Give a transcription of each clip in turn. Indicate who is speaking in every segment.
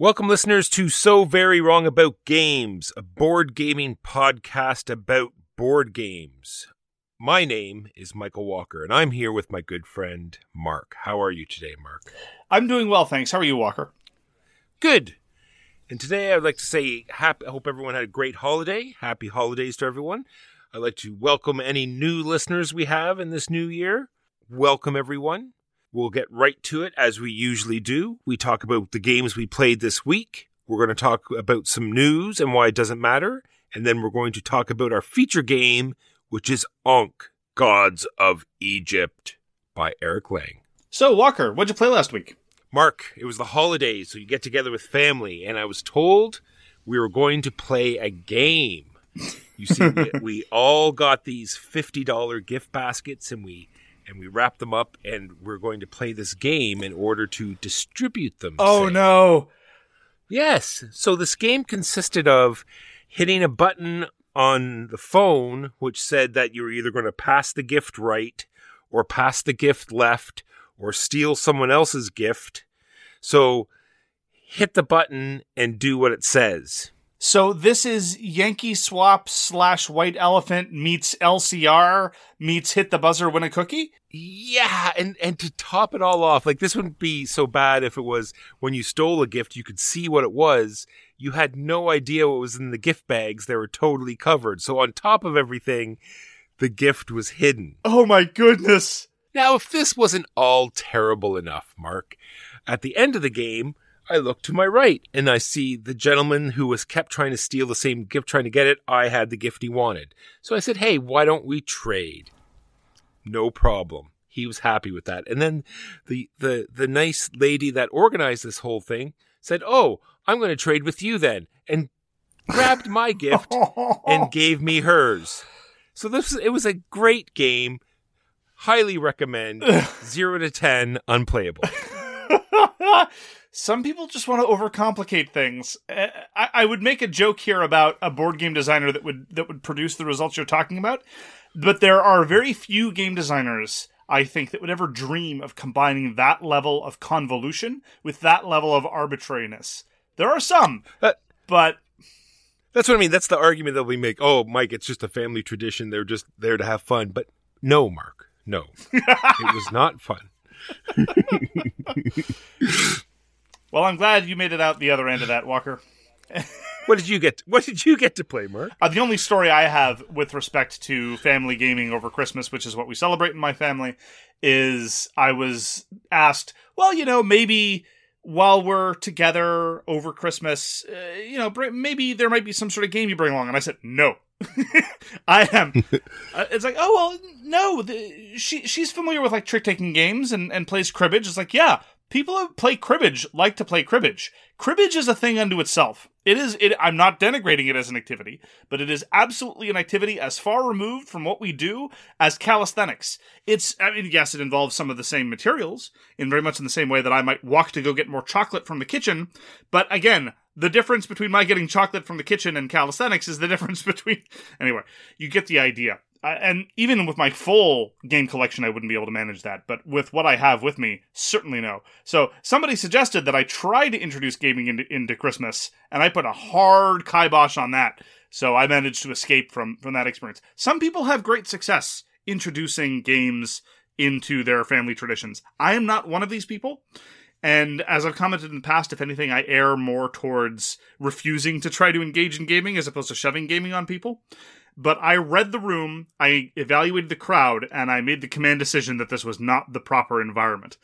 Speaker 1: Welcome, listeners, to So Very Wrong About Games, a board gaming podcast about board games. My name is Michael Walker, and I'm here with my good friend Mark. How are you today, Mark?
Speaker 2: I'm doing well, thanks. How are you, Walker?
Speaker 1: Good. And today I'd like to say, happy, I hope everyone had a great holiday. Happy holidays to everyone. I'd like to welcome any new listeners we have in this new year. Welcome, everyone. We'll get right to it as we usually do. We talk about the games we played this week. We're going to talk about some news and why it doesn't matter. And then we're going to talk about our feature game, which is Ankh, Gods of Egypt by Eric Lang.
Speaker 2: So, Walker, what'd you play last week?
Speaker 1: Mark, it was the holidays, so you get together with family, and I was told we were going to play a game. You see, we, we all got these fifty dollar gift baskets, and we and we wrapped them up, and we're going to play this game in order to distribute them.
Speaker 2: Oh
Speaker 1: say.
Speaker 2: no.
Speaker 1: Yes. So this game consisted of hitting a button on the phone which said that you were either going to pass the gift right or pass the gift left or steal someone else's gift. So hit the button and do what it says.
Speaker 2: So this is Yankee Swap slash White Elephant meets LCR meets Hit the Buzzer Win a Cookie.
Speaker 1: Yeah, and and to top it all off, like this wouldn't be so bad if it was when you stole a gift, you could see what it was. You had no idea what was in the gift bags; they were totally covered. So on top of everything, the gift was hidden.
Speaker 2: Oh my goodness.
Speaker 1: Now, if this wasn't all terrible enough, Mark, at the end of the game, I look to my right and I see the gentleman who was kept trying to steal the same gift, trying to get it. I had the gift he wanted. So I said, Hey, why don't we trade? No problem. He was happy with that. And then the, the, the nice lady that organized this whole thing said, Oh, I'm going to trade with you then. And grabbed my gift and gave me hers. So this it was a great game. Highly recommend. Zero to ten, unplayable.
Speaker 2: Some people just want to overcomplicate things. Uh, I, I would make a joke here about a board game designer that would that would produce the results you're talking about, but there are very few game designers I think that would ever dream of combining that level of convolution with that level of arbitrariness. There are some,
Speaker 1: That-
Speaker 2: but
Speaker 1: That's what I mean. That's the argument that we make. Oh, Mike, it's just a family tradition. They're just there to have fun. But no, Mark, no, it was not fun.
Speaker 2: well, I'm glad you made it out the other end of that, Walker.
Speaker 1: What did you get? To, What did you get to play, Mark?
Speaker 2: Uh, the only story I have with respect to family gaming over Christmas, which is what we celebrate in my family, is I was asked, well, you know, maybe while we're together over Christmas, uh, you know, maybe there might be some sort of game you bring along. And I said, no. I am. Uh, it's like, oh well, no. The, she she's familiar with like trick taking games and and plays cribbage. It's like, yeah, people who play cribbage like to play cribbage. Cribbage is a thing unto itself. It is. It. I'm not denigrating it as an activity, but it is absolutely an activity as far removed from what we do as calisthenics. It's. I mean, yes, it involves some of the same materials in very much in the same way that I might walk to go get more chocolate from the kitchen. But again, the difference between my getting chocolate from the kitchen and calisthenics is the difference between. Anyway, you get the idea. And even with my full game collection, I wouldn't be able to manage that. But with what I have with me, certainly no. So somebody suggested that I try to introduce gaming into, into Christmas, and I put a hard kibosh on that. So I managed to escape from from that experience. Some people have great success introducing games into their family traditions. I am not one of these people. And as I've commented in the past, if anything, I err more towards refusing to try to engage in gaming as opposed to shoving gaming on people. But I read the room, I evaluated the crowd, and I made the command decision that this was not the proper environment.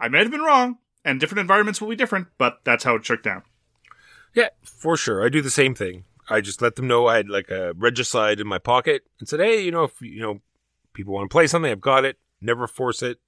Speaker 2: I may have been wrong, and different environments will be different, but that's how it shook down.
Speaker 1: Yeah, for sure. I do the same thing. I just let them know I had like a regicide in my pocket and said, "Hey, you know, if you know people want to play something, I've got it. Never force it.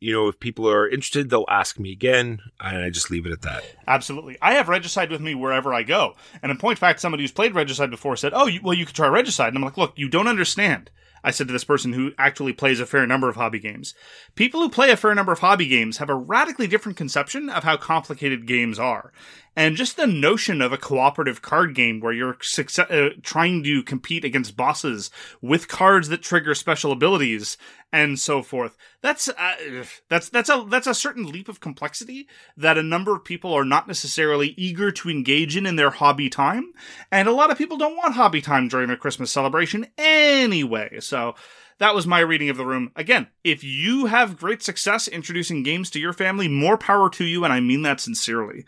Speaker 1: You know, if people are interested, they'll ask me again, and I just leave it at that."
Speaker 2: Absolutely. I have Regicide with me wherever I go. And in point of fact, somebody who's played Regicide before said, Oh, you, well, you could try Regicide. And I'm like, Look, you don't understand. I said to this person who actually plays a fair number of hobby games. People who play a fair number of hobby games have a radically different conception of how complicated games are. And just the notion of a cooperative card game where you're success- uh, trying to compete against bosses with cards that trigger special abilities and so forth. That's uh, that's that's a that's a certain leap of complexity that a number of people are not necessarily eager to engage in in their hobby time, and a lot of people don't want hobby time during their Christmas celebration anyway. So that was my reading of the room. Again, if you have great success introducing games to your family, more power to you, and I mean that sincerely.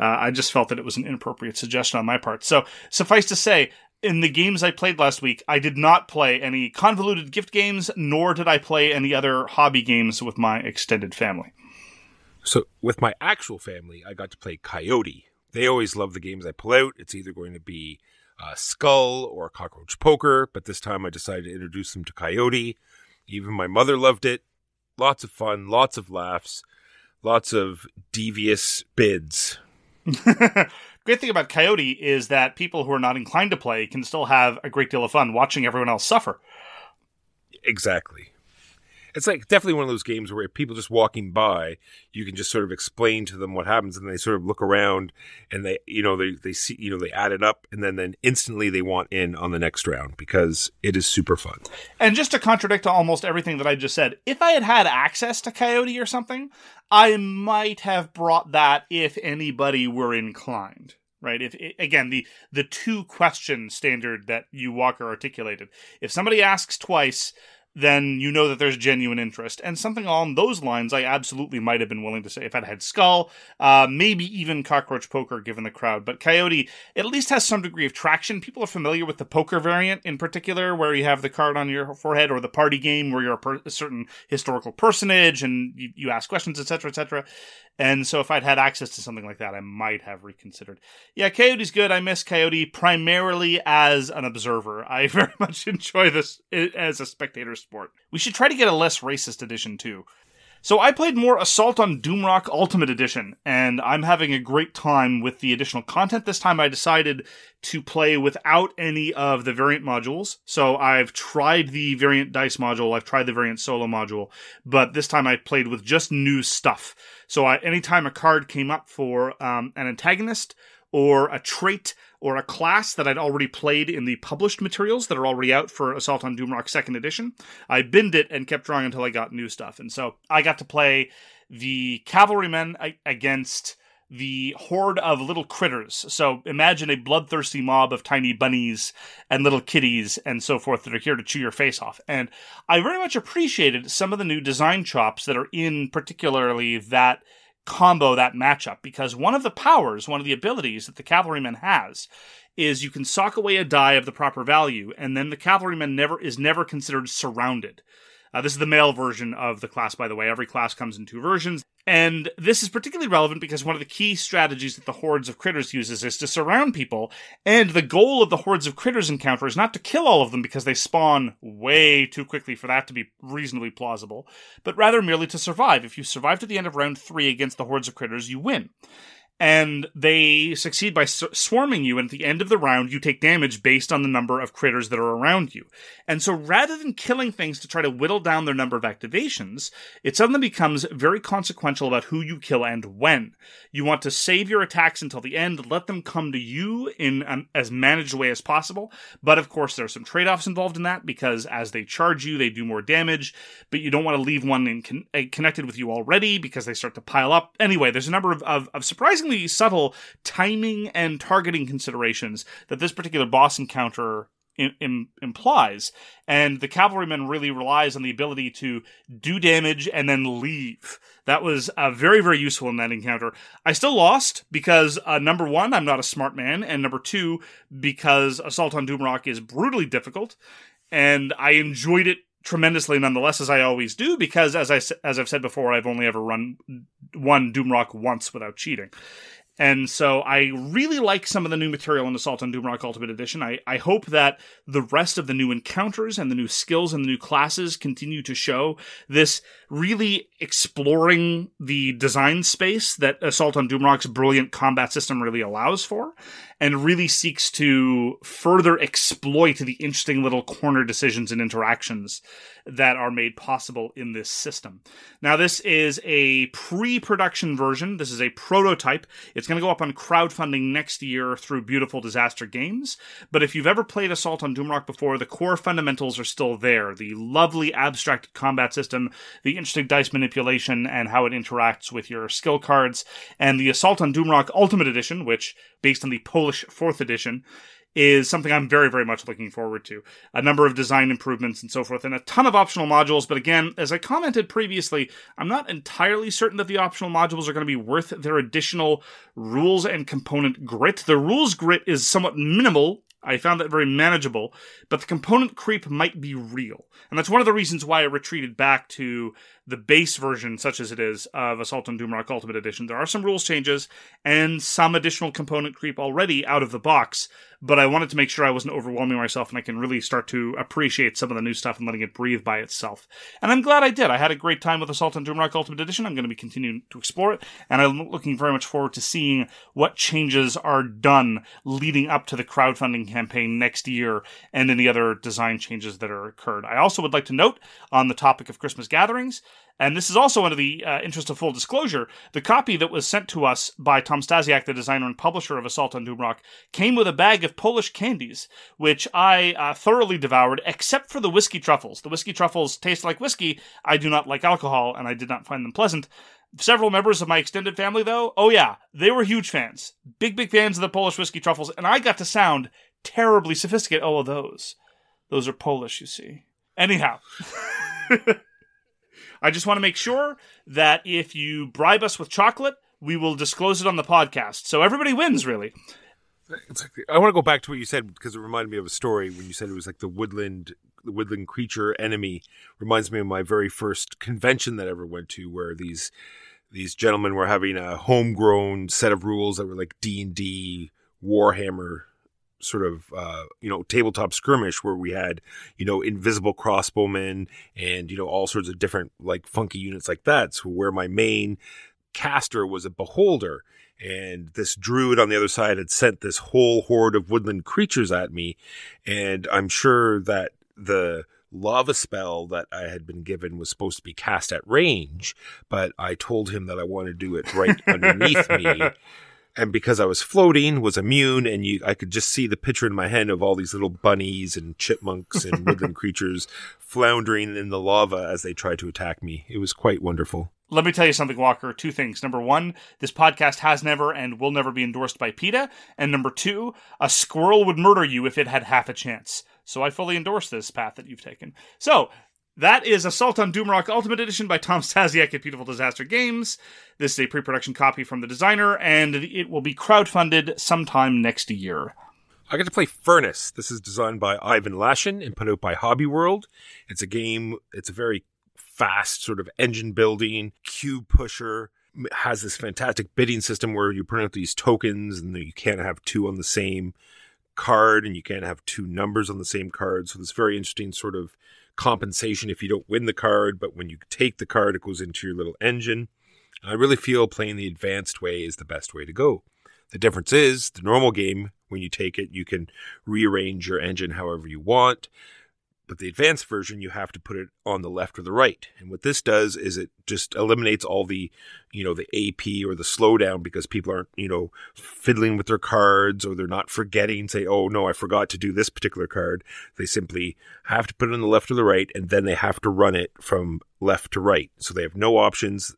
Speaker 2: Uh, I just felt that it was an inappropriate suggestion on my part. So suffice to say, in the games I played last week, I did not play any convoluted gift games, nor did I play any other hobby games with my extended family.
Speaker 1: So with my actual family, I got to play Coyote. They always love the games I pull out. It's either going to be uh, Skull or Cockroach Poker, but this time I decided to introduce them to Coyote. Even my mother loved it. Lots of fun, lots of laughs, lots of devious bids.
Speaker 2: Great thing about Coyote is that people who are not inclined to play can still have a great deal of fun watching everyone else suffer.
Speaker 1: Exactly. It's like definitely one of those games where people just walking by, you can just sort of explain to them what happens, and they sort of look around, and they, you know, they they see, you know, they add it up, and then then instantly they want in on the next round because it is super fun.
Speaker 2: And just to contradict almost everything that I just said, if I had had access to Coyote or something, I might have brought that if anybody were inclined. Right. If again the the two question standard that you Walker articulated. If somebody asks twice, then you know that there's genuine interest. And something along those lines, I absolutely might have been willing to say if I'd had Skull, uh, maybe even Cockroach Poker given the crowd. But Coyote at least has some degree of traction. People are familiar with the poker variant in particular, where you have the card on your forehead, or the party game where you're a, per- a certain historical personage and you, you ask questions, etc., etc. And so if I'd had access to something like that, I might have reconsidered. Yeah, Coyote's good. I miss Coyote primarily as an observer. I very much enjoy this as a spectator sport. We should try to get a less racist edition too. So I played more Assault on Doomrock Ultimate Edition, and I'm having a great time with the additional content. This time I decided to play without any of the variant modules. So I've tried the variant dice module, I've tried the variant solo module, but this time I played with just new stuff. So I, anytime a card came up for um, an antagonist or a trait or a class that I'd already played in the published materials that are already out for Assault on Doomrock Second Edition. I binned it and kept drawing until I got new stuff. And so I got to play the cavalrymen against the horde of little critters. So imagine a bloodthirsty mob of tiny bunnies and little kitties and so forth that are here to chew your face off. And I very much appreciated some of the new design chops that are in particularly that combo that matchup because one of the powers, one of the abilities that the cavalryman has is you can sock away a die of the proper value and then the cavalryman never is never considered surrounded. Uh, this is the male version of the class, by the way. Every class comes in two versions. And this is particularly relevant because one of the key strategies that the hordes of critters uses is to surround people. And the goal of the hordes of critters encounter is not to kill all of them because they spawn way too quickly for that to be reasonably plausible, but rather merely to survive. If you survive to the end of round three against the hordes of critters, you win and they succeed by swarming you. And at the end of the round, you take damage based on the number of critters that are around you. And so rather than killing things to try to whittle down their number of activations, it suddenly becomes very consequential about who you kill and when. You want to save your attacks until the end, let them come to you in an as managed a way as possible. But of course, there are some trade offs involved in that because as they charge you, they do more damage, but you don't want to leave one con- uh, connected with you already because they start to pile up. Anyway, there's a number of, of, of surprisingly subtle timing and targeting considerations that this particular boss encounter im- im- implies. And the cavalryman really relies on the ability to do damage and then leave. That was uh, very, very useful in that encounter. I still lost because, uh, number one, I'm not a smart man, and number two, because Assault on Doomrock is brutally difficult, and I enjoyed it tremendously nonetheless, as I always do, because as I as I've said before, I've only ever run one Doomrock once without cheating. And so I really like some of the new material in Assault on Doomrock Ultimate Edition. I, I hope that the rest of the new encounters and the new skills and the new classes continue to show this really exploring the design space that Assault on Doomrock's brilliant combat system really allows for, and really seeks to further exploit the interesting little corner decisions and interactions that are made possible in this system. Now, this is a pre production version, this is a prototype. It's going to go up on crowdfunding next year through Beautiful Disaster Games. But if you've ever played Assault on Doomrock before, the core fundamentals are still there. The lovely abstract combat system, the interesting dice manipulation, and how it interacts with your skill cards, and the Assault on Doomrock Ultimate Edition, which, based on the Polish 4th edition, is something I'm very, very much looking forward to. A number of design improvements and so forth, and a ton of optional modules. But again, as I commented previously, I'm not entirely certain that the optional modules are going to be worth their additional rules and component grit. The rules grit is somewhat minimal. I found that very manageable, but the component creep might be real. And that's one of the reasons why I retreated back to the base version, such as it is, of Assault on Doomrock Ultimate Edition. There are some rules changes and some additional component creep already out of the box, but I wanted to make sure I wasn't overwhelming myself and I can really start to appreciate some of the new stuff and letting it breathe by itself. And I'm glad I did. I had a great time with Assault on Doomrock Ultimate Edition. I'm going to be continuing to explore it, and I'm looking very much forward to seeing what changes are done leading up to the crowdfunding campaign next year and any other design changes that are occurred. I also would like to note on the topic of Christmas gatherings and this is also under the uh, interest of full disclosure. The copy that was sent to us by Tom Stasiak, the designer and publisher of Assault on Doomrock, came with a bag of Polish candies, which I uh, thoroughly devoured, except for the whiskey truffles. The whiskey truffles taste like whiskey. I do not like alcohol, and I did not find them pleasant. Several members of my extended family, though, oh yeah, they were huge fans. Big, big fans of the Polish whiskey truffles, and I got to sound terribly sophisticated. Oh, those. Those are Polish, you see. Anyhow. I just want to make sure that if you bribe us with chocolate, we will disclose it on the podcast. So everybody wins, really.
Speaker 1: I want to go back to what you said because it reminded me of a story when you said it was like the woodland, the woodland creature enemy. Reminds me of my very first convention that I ever went to, where these these gentlemen were having a homegrown set of rules that were like D and D, Warhammer sort of uh, you know tabletop skirmish where we had you know invisible crossbowmen and you know all sorts of different like funky units like that. So where my main caster was a beholder and this druid on the other side had sent this whole horde of woodland creatures at me and i'm sure that the lava spell that i had been given was supposed to be cast at range but i told him that i wanted to do it right underneath me and because i was floating was immune and you i could just see the picture in my head of all these little bunnies and chipmunks and woodland creatures floundering in the lava as they tried to attack me it was quite wonderful
Speaker 2: let me tell you something, Walker. Two things. Number one, this podcast has never and will never be endorsed by PETA. And number two, a squirrel would murder you if it had half a chance. So I fully endorse this path that you've taken. So that is Assault on Doomrock Ultimate Edition by Tom Stasiak at Beautiful Disaster Games. This is a pre production copy from the designer, and it will be crowdfunded sometime next year.
Speaker 1: I get to play Furnace. This is designed by Ivan Lashin and put out by Hobby World. It's a game, it's a very fast sort of engine building, cube pusher. Has this fantastic bidding system where you print out these tokens and you can't have two on the same card and you can't have two numbers on the same card. So this very interesting sort of compensation if you don't win the card, but when you take the card, it goes into your little engine. I really feel playing the advanced way is the best way to go. The difference is the normal game, when you take it, you can rearrange your engine however you want. But the advanced version, you have to put it on the left or the right. And what this does is it just eliminates all the, you know, the AP or the slowdown because people aren't, you know, fiddling with their cards or they're not forgetting, say, oh no, I forgot to do this particular card. They simply have to put it on the left or the right and then they have to run it from left to right. So they have no options.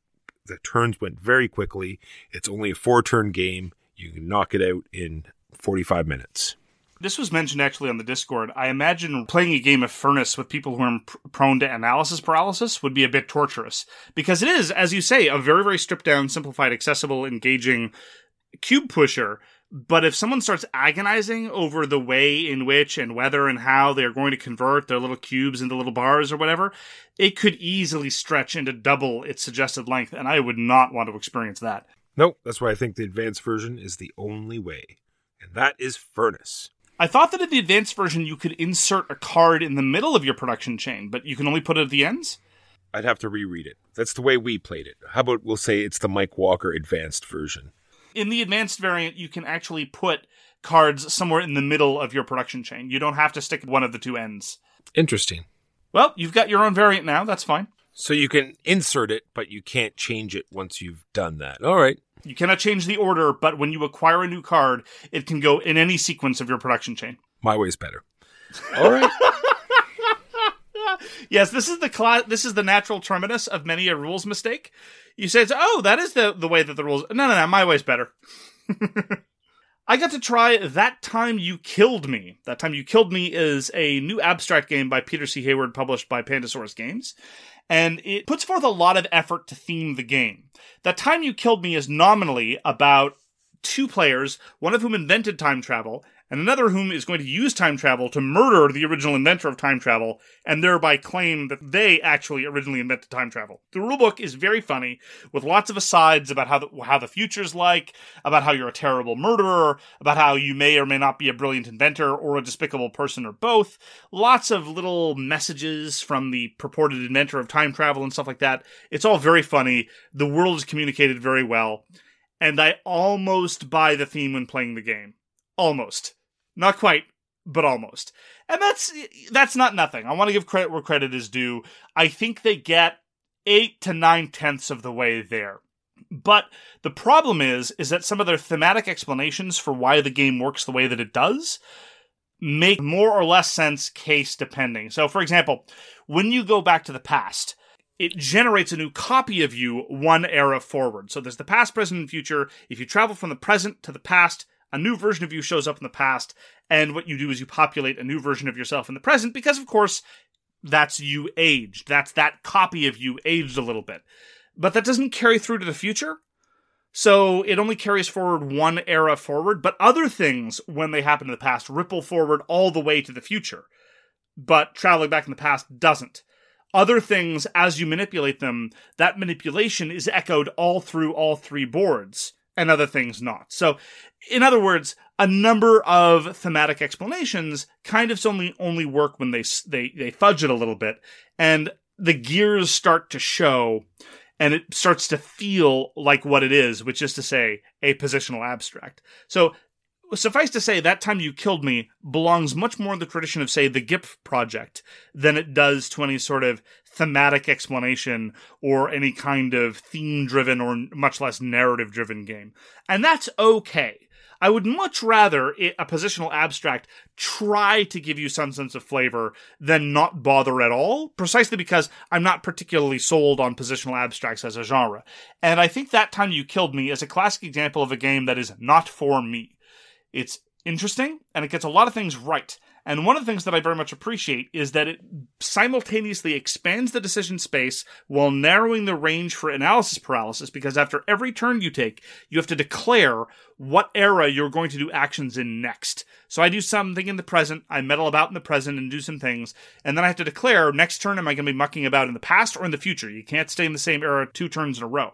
Speaker 1: The turns went very quickly. It's only a four turn game. You can knock it out in 45 minutes.
Speaker 2: This was mentioned actually on the Discord. I imagine playing a game of Furnace with people who are pr- prone to analysis paralysis would be a bit torturous because it is, as you say, a very, very stripped down, simplified, accessible, engaging cube pusher. But if someone starts agonizing over the way in which and whether and how they're going to convert their little cubes into little bars or whatever, it could easily stretch into double its suggested length, and I would not want to experience that.
Speaker 1: Nope, that's why I think the advanced version is the only way. And that is Furnace.
Speaker 2: I thought that in the advanced version you could insert a card in the middle of your production chain, but you can only put it at the ends?
Speaker 1: I'd have to reread it. That's the way we played it. How about we'll say it's the Mike Walker advanced version?
Speaker 2: In the advanced variant, you can actually put cards somewhere in the middle of your production chain. You don't have to stick one of the two ends.
Speaker 1: Interesting.
Speaker 2: Well, you've got your own variant now. That's fine.
Speaker 1: So you can insert it, but you can't change it once you've done that. All right.
Speaker 2: You cannot change the order, but when you acquire a new card, it can go in any sequence of your production chain.
Speaker 1: My way's better. All right.
Speaker 2: Yes, this is the cla- this is the natural terminus of many a rules mistake. You say, it's, "Oh, that is the the way that the rules." No, no, no. My way's better. I got to try that time you killed me. That time you killed me is a new abstract game by Peter C. Hayward, published by Pandasaurus Games, and it puts forth a lot of effort to theme the game. That time you killed me is nominally about two players, one of whom invented time travel, and another whom is going to use time travel to murder the original inventor of time travel and thereby claim that they actually originally invented time travel. The rulebook is very funny with lots of asides about how the, how the future's like, about how you're a terrible murderer, about how you may or may not be a brilliant inventor or a despicable person or both. Lots of little messages from the purported inventor of time travel and stuff like that. It's all very funny. The world is communicated very well. And I almost buy the theme when playing the game. Almost. Not quite, but almost. And that's that's not nothing. I want to give credit where credit is due. I think they get eight to nine tenths of the way there. But the problem is, is that some of their thematic explanations for why the game works the way that it does make more or less sense case depending. So, for example, when you go back to the past, it generates a new copy of you one era forward. So there's the past, present, and future. If you travel from the present to the past, a new version of you shows up in the past, and what you do is you populate a new version of yourself in the present because, of course, that's you aged. That's that copy of you aged a little bit. But that doesn't carry through to the future. So it only carries forward one era forward, but other things, when they happen in the past, ripple forward all the way to the future. But traveling back in the past doesn't. Other things, as you manipulate them, that manipulation is echoed all through all three boards, and other things not. So, in other words, a number of thematic explanations kind of only only work when they they they fudge it a little bit, and the gears start to show, and it starts to feel like what it is, which is to say, a positional abstract. So suffice to say, that time you killed me belongs much more in the tradition of, say, the GIPF project than it does to any sort of thematic explanation or any kind of theme driven or much less narrative driven game. And that's okay. I would much rather a positional abstract try to give you some sense of flavor than not bother at all, precisely because I'm not particularly sold on positional abstracts as a genre. And I think that time you killed me is a classic example of a game that is not for me. It's interesting and it gets a lot of things right. And one of the things that I very much appreciate is that it simultaneously expands the decision space while narrowing the range for analysis paralysis because after every turn you take, you have to declare what era you're going to do actions in next. So I do something in the present, I meddle about in the present and do some things, and then I have to declare next turn am I going to be mucking about in the past or in the future? You can't stay in the same era two turns in a row.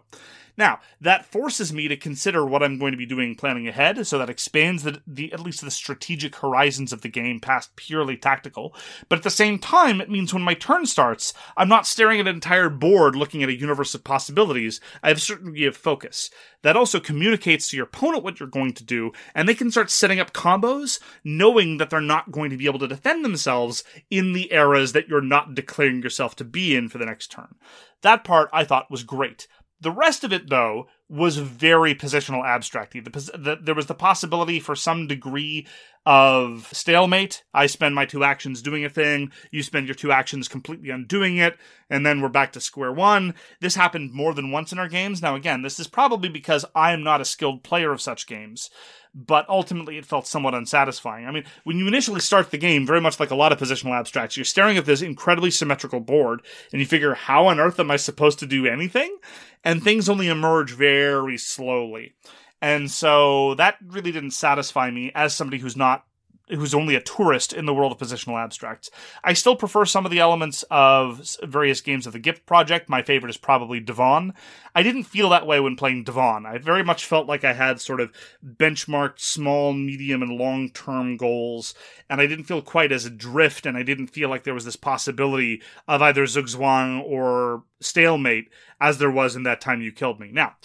Speaker 2: Now, that forces me to consider what I'm going to be doing planning ahead, so that expands the, the at least the strategic horizons of the game past purely tactical. But at the same time, it means when my turn starts, I'm not staring at an entire board looking at a universe of possibilities. I have a certain degree of focus. That also communicates to your opponent what you're going to do, and they can start setting up combos, knowing that they're not going to be able to defend themselves in the eras that you're not declaring yourself to be in for the next turn. That part I thought was great. The rest of it, though, was very positional abstracty. The, the, there was the possibility for some degree of stalemate. I spend my two actions doing a thing, you spend your two actions completely undoing it, and then we're back to square one. This happened more than once in our games. Now, again, this is probably because I am not a skilled player of such games but ultimately it felt somewhat unsatisfying. I mean, when you initially start the game, very much like a lot of positional abstracts, you're staring at this incredibly symmetrical board, and you figure, how on earth am I supposed to do anything? And things only emerge very slowly. And so that really didn't satisfy me as somebody who's not who's only a tourist in the world of positional abstracts. I still prefer some of the elements of various games of the GIPF Project. My favorite is probably DVONN. I didn't feel that way when playing DVONN. I very much felt like I had sort of benchmarked small, medium, and long term goals, and I didn't feel quite as adrift, and I didn't feel like there was this possibility of either Zugzwang or stalemate as there was in that time you killed me. Now,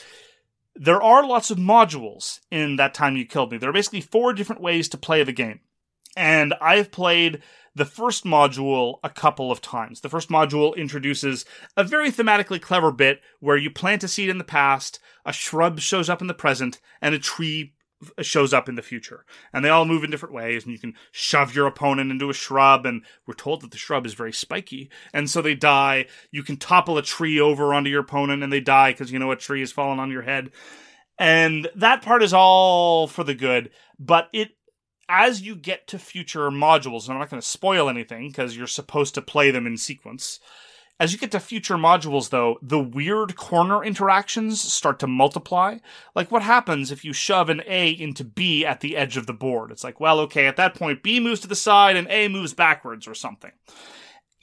Speaker 2: there are lots of modules in that time you killed me. There are basically four different ways to play the game. And I've played the first module a couple of times. The first module introduces a very thematically clever bit where you plant a seed in the past, a shrub shows up in the present, and a tree shows up in the future. And they all move in different ways, and you can shove your opponent into a shrub, and we're told that the shrub is very spiky, and so they die. You can topple a tree over onto your opponent, and they die because you know a tree has fallen on your head. And that part is all for the good, but it as you get to future modules, and I'm not going to spoil anything because you're supposed to play them in sequence. As you get to future modules, though, the weird corner interactions start to multiply. Like, what happens if you shove an A into B at the edge of the board? It's like, well, okay, at that point, B moves to the side and A moves backwards or something.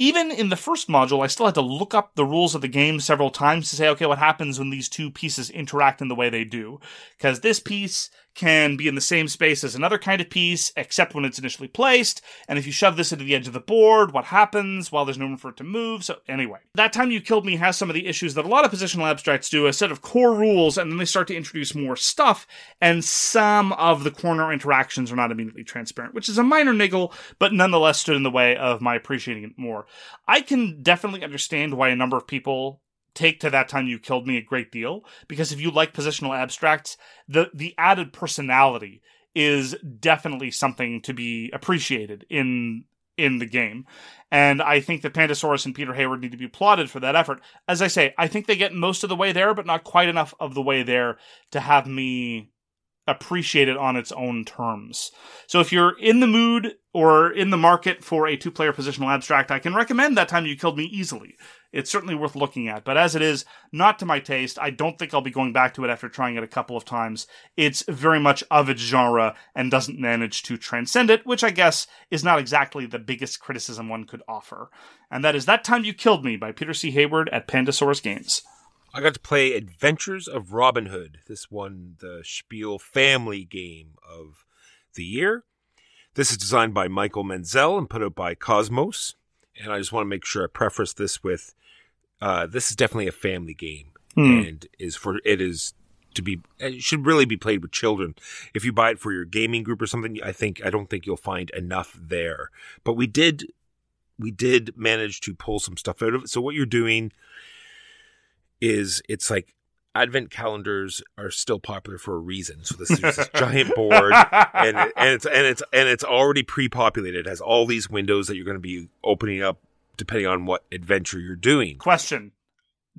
Speaker 2: Even in the first module, I still had to look up the rules of the game several times to say, okay, what happens when these two pieces interact in the way they do? Because this piece can be in the same space as another kind of piece, except when it's initially placed. And if you shove this into the edge of the board, what happens? Well, there's no room for it to move. So, anyway, that time you killed me has some of the issues that a lot of positional abstracts do a set of core rules, and then they start to introduce more stuff, and some of the corner interactions are not immediately transparent, which is a minor niggle, but nonetheless stood in the way of my appreciating it more. I can definitely understand why a number of people take to that time you killed me a great deal because if you like positional abstracts the the added personality is definitely something to be appreciated in in the game. And i think that pandasaurus and peter hayward need to be applauded for that effort. As i say i think they get most of the way there but not quite enough of the way there to have me appreciate it on its own terms. So if you're in the mood or in the market for a two player positional abstract, I can recommend that time you killed me easily it's certainly worth looking at. But as it is, not to my taste. I don't think I'll be going back to it after trying it a couple of times. It's very much of its genre and doesn't manage to transcend it, which I guess is not exactly the biggest criticism one could offer. And that is That Time You Killed Me by Peter C. Hayward at Pandasaurus Games.
Speaker 1: I got to play Adventures of Robin Hood. This won the Spiel Family Game of the Year. This is designed by Michael Menzel and put out by Kosmos. And I just want to make sure I preface this with uh, this is definitely a family game
Speaker 2: Hmm.
Speaker 1: and is for it is to be it should really be played with children. If you buy it for your gaming group or something, I think I don't think you'll find enough there. But we did we did manage to pull some stuff out of it. So what you're doing is it's like advent calendars are still popular for a reason. So this is this giant board and and it's and it's and it's already pre-populated. It has all these windows that you're going to be opening up depending on what adventure you're doing.
Speaker 2: Question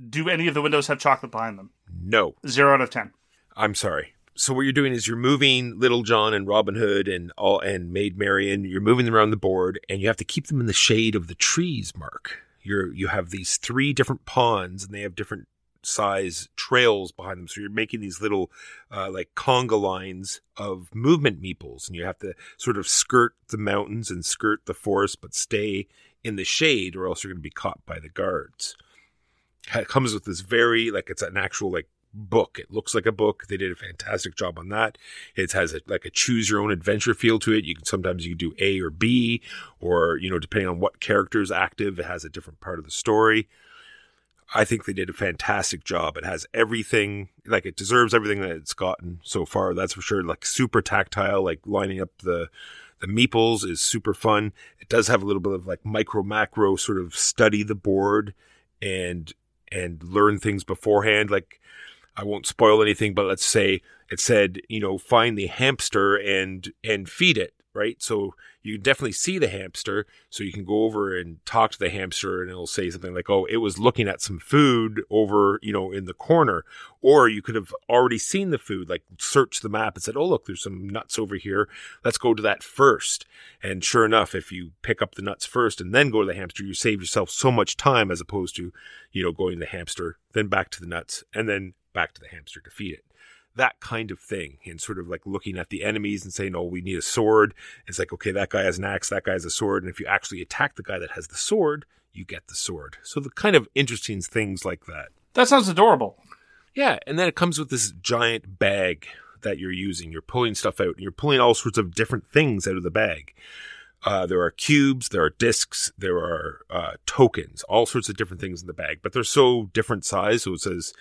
Speaker 2: Do any of the windows have chocolate behind them?
Speaker 1: No,
Speaker 2: Zero out of ten.
Speaker 1: I'm sorry. So what you're doing is you're moving Little John and Robin Hood and all and Maid Marian. You're moving them around the board, and you have to keep them in the shade of the trees. Mark, you're you have these three different ponds, and they have different size trails behind them. So you're making these little uh, like conga lines of movement meeples, and you have to sort of skirt the mountains and skirt the forest, but stay in the shade, or else you're going to be caught by the guards. It comes with this very like it's an actual like book. It looks like a book. They did a fantastic job on that. It has a, like a choose your own adventure feel to it. You can sometimes you can do A or B, or you know depending on what character is active, it has a different part of the story. I think they did a fantastic job. It has everything, like it deserves everything that it's gotten so far. That's for sure. Like super tactile, like lining up the the meeples is super fun. It does have a little bit of like micro macro sort of study the board and and learn things beforehand. Like I won't spoil anything, but let's say it said, you know, find the hamster and and feed it, right? So you definitely see the hamster, so you can go over and talk to the hamster, and it'll say something like, "Oh, it was looking at some food over, you know, in the corner," or you could have already seen the food, like search the map and said, "Oh, look, there's some nuts over here. Let's go to that first. And sure enough, if you pick up the nuts first and then go to the hamster, you save yourself so much time as opposed to, you know, going to the hamster, then back to the nuts, and then back to the hamster to feed it that kind of thing and sort of like looking at the enemies and saying, oh, we need a sword. It's like, okay, that guy has an axe, that guy has a sword. And if you actually attack the guy that has the sword, you get the sword. So the kind of interesting things like that.
Speaker 2: That sounds adorable.
Speaker 1: Yeah. And then it comes with this giant bag that you're using. You're pulling stuff out and you're pulling all sorts of different things out of the bag. Uh, there are cubes, there are discs, there are uh, tokens, all sorts of different things in the bag, but they're so different size. So it says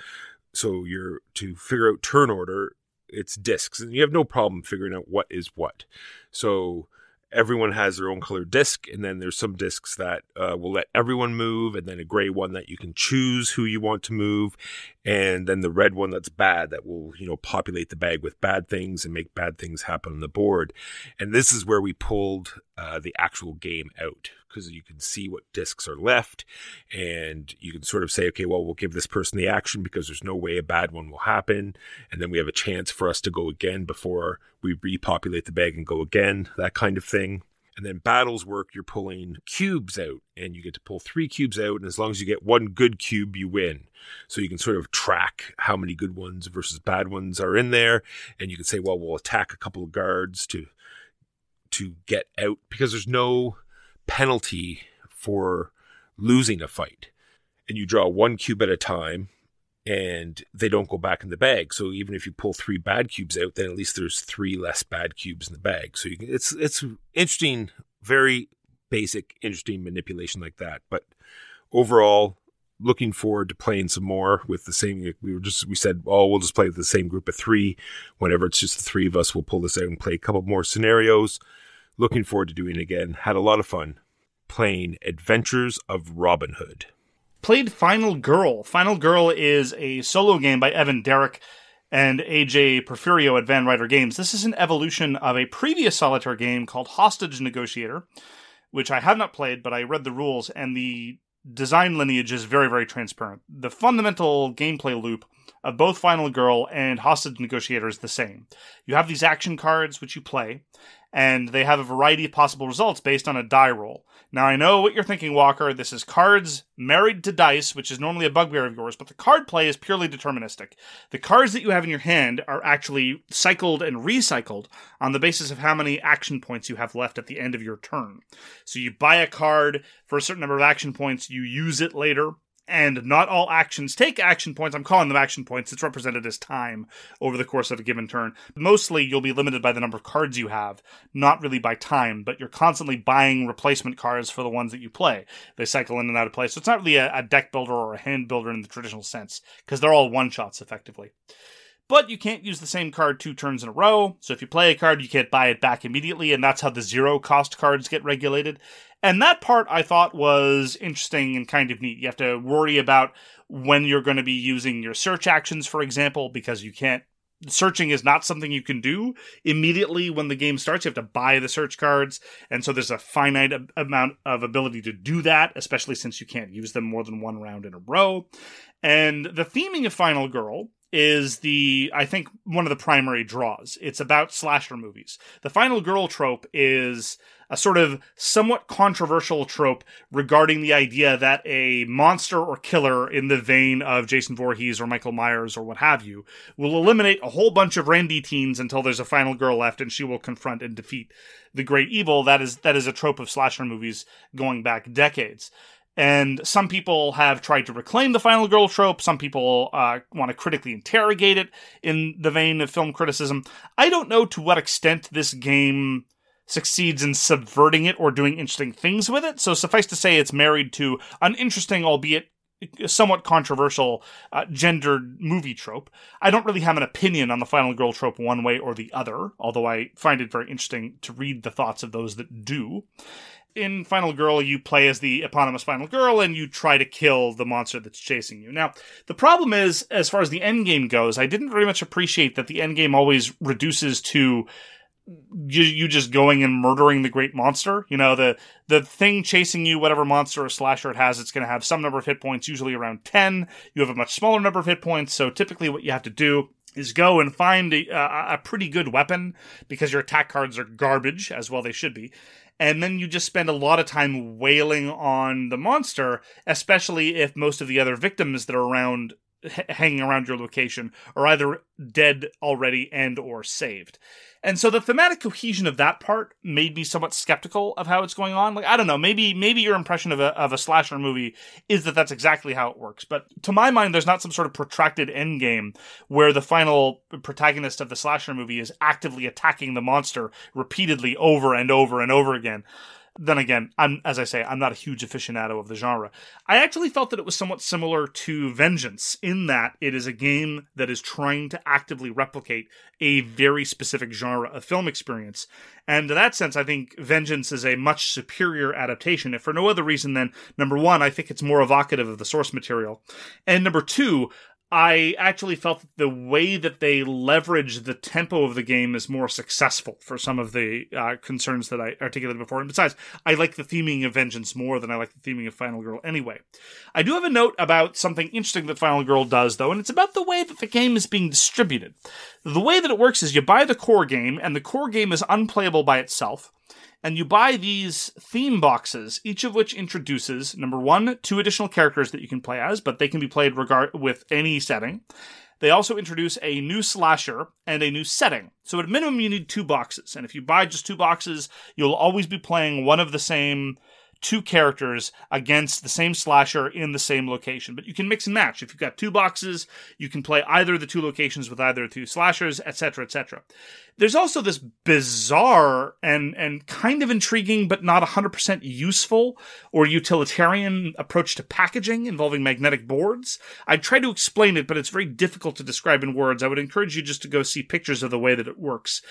Speaker 1: so you're to figure out turn order, it's discs, and you have no problem figuring out what is what. So everyone has their own colored disc, and then there's some discs that uh, will let everyone move, and then a gray one that you can choose who you want to move, and then the red one that's bad that will you know populate the bag with bad things and make bad things happen on the board. And this is where we pulled uh, the actual game out because you can see what discs are left and you can sort of say, okay, well, we'll give this person the action because there's no way a bad one will happen. And then we have a chance for us to go again before we repopulate the bag and go again, that kind of thing. And then battles work, you're pulling cubes out and you get to pull three cubes out. And as long as you get one good cube, you win. So you can sort of track how many good ones versus bad ones are in there. And you can say, well, we'll attack a couple of guards to to get out because there's no penalty for losing a fight. And you draw one cube at a time and they don't go back in the bag. So even if you pull three bad cubes out, then at least there's three less bad cubes in the bag. So can, it's it's interesting, very basic, interesting manipulation like that. But overall, looking forward to playing some more with the same. We were just we said, oh, we'll just play with the same group of three. Whenever it's just the three of us, we'll pull this out and play a couple more scenarios. Looking forward to doing it again. Had a lot of fun playing Adventures of Robin Hood.
Speaker 2: Played Final Girl. Final Girl is a solo game by Evan Derrick and AJ Porfirio at Van Ryder Games. This is an evolution of a previous solitaire game called Hostage Negotiator, which I have not played, but I read the rules, and the design lineage is very, very transparent. The fundamental gameplay loop of both Final Girl and Hostage Negotiator is the same. You have these action cards which you play, and they have a variety of possible results based on a die roll. Now, I know what you're thinking, Walker. This is cards married to dice, which is normally a bugbear of yours, but the card play is purely deterministic. The cards that you have in your hand are actually cycled and recycled on the basis of how many action points you have left at the end of your turn. So you buy a card for a certain number of action points, you use it later, and not all actions take action points. I'm calling them action points. It's represented as time over the course of a given turn. Mostly, you'll be limited by the number of cards you have, not really by time, but you're constantly buying replacement cards for the ones that you play. They cycle in and out of play. So it's not really a, a deck builder or a hand builder in the traditional sense, because they're all one shots effectively. But you can't use the same card two turns in a row. So if you play a card, you can't buy it back immediately, and that's how the zero cost cards get regulated. And that part I thought was interesting and kind of neat. You have to worry about when you're going to be using your search actions, for example, because you can't. Searching is not something you can do immediately when the game starts. You have to buy the search cards. And so there's a finite amount of ability to do that, especially since you can't use them more than one round in a row. And the theming of Final Girl is the I think one of the primary draws. It's about slasher movies. The final girl trope is a sort of somewhat controversial trope regarding the idea that a monster or killer in the vein of Jason Voorhees or Michael Myers or what have you will eliminate a whole bunch of randy teens until there's a final girl left and she will confront and defeat the great evil. That is that is a trope of slasher movies going back decades. And some people have tried to reclaim the final girl trope. Some people uh, want to critically interrogate it in the vein of film criticism. I don't know to what extent this game succeeds in subverting it or doing interesting things with it. So suffice to say, it's married to an interesting, albeit somewhat controversial uh, gendered movie trope. I don't really have an opinion on the final girl trope one way or the other, although I find it very interesting to read the thoughts of those that do in Final Girl, you play as the eponymous Final Girl and you try to kill the monster that's chasing you. Now, the problem is, as far as the end game goes, I didn't very much appreciate that the end game always reduces to you, you just going and murdering the great monster. You know, the the thing chasing you, whatever monster or slasher it has, it's going to have some number of hit points, usually around ten. You have a much smaller number of hit points, so typically what you have to do is go and find a, a pretty good weapon because your attack cards are garbage, as well they should be. And then you just spend a lot of time wailing on the monster, especially if most of the other victims that are around h- hanging around your location are either dead already and or saved. And so the thematic cohesion of that part made me somewhat skeptical of how it's going on. Like I don't know, maybe maybe your impression of a of a slasher movie is that that's exactly how it works. But to my mind, there's not some sort of protracted end game where the final protagonist of the slasher movie is actively attacking the monster repeatedly over and over and over again then again, I'm as I say, I'm not a huge aficionado of the genre. I actually felt that it was somewhat similar to Vengeance in that it is a game that is trying to actively replicate a very specific genre of film experience. And in that sense, I think Vengeance is a much superior adaptation, if for no other reason than number one, I think it's more evocative of the source material. And number two, I actually felt that the way that they leverage the tempo of the game is more successful for some of the uh, concerns that I articulated before. And besides, I like the theming of Vengeance more than I like the theming of Final Girl anyway. I do have a note about something interesting that Final Girl does, though, and it's about the way that the game is being distributed. The way that it works is you buy the core game, and the core game is unplayable by itself and you buy these theme boxes, each of which introduces number one, two additional characters that you can play as, but they can be played regard with any setting. They also introduce a new slasher and a new setting. So at minimum, you need two boxes, and if you buy just two boxes, you'll always be playing one of the same two characters against the same slasher in the same location. But you can mix and match. If you've got two boxes, you can play either of the two locations with either two slashers, etc., etc. There's also this bizarre and and kind of intriguing but not 100% useful or utilitarian approach to packaging involving magnetic boards. I tried to explain it, but it's very difficult to describe in words. I would encourage you just to go see pictures of the way that it works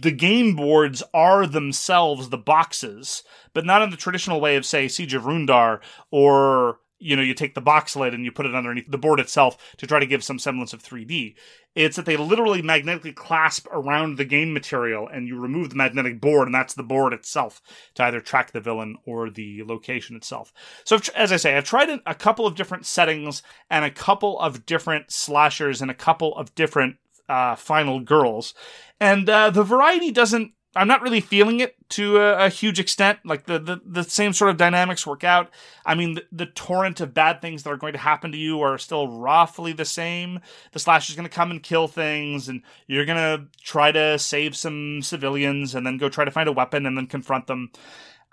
Speaker 2: the game boards are themselves the boxes, but not in the traditional way of, say, Siege of Runedar, or you know, you take the box lid and you put it underneath the board itself to try to give some semblance of 3D. It's that they literally magnetically clasp around the game material and you remove the magnetic board, and that's the board itself to either track the villain or the location itself. So, as I say, I've tried a couple of different settings and a couple of different slashers and a couple of different uh, final girls, and uh, the variety doesn't. I'm not really feeling it to a, a, huge extent. Like the, the the same sort of dynamics work out. I mean, the, the, torrent of bad things that are going to happen to you are still roughly the same. The slasher's going to come and kill things, and you're going to try to save some civilians, and then go try to find a weapon, and then confront them.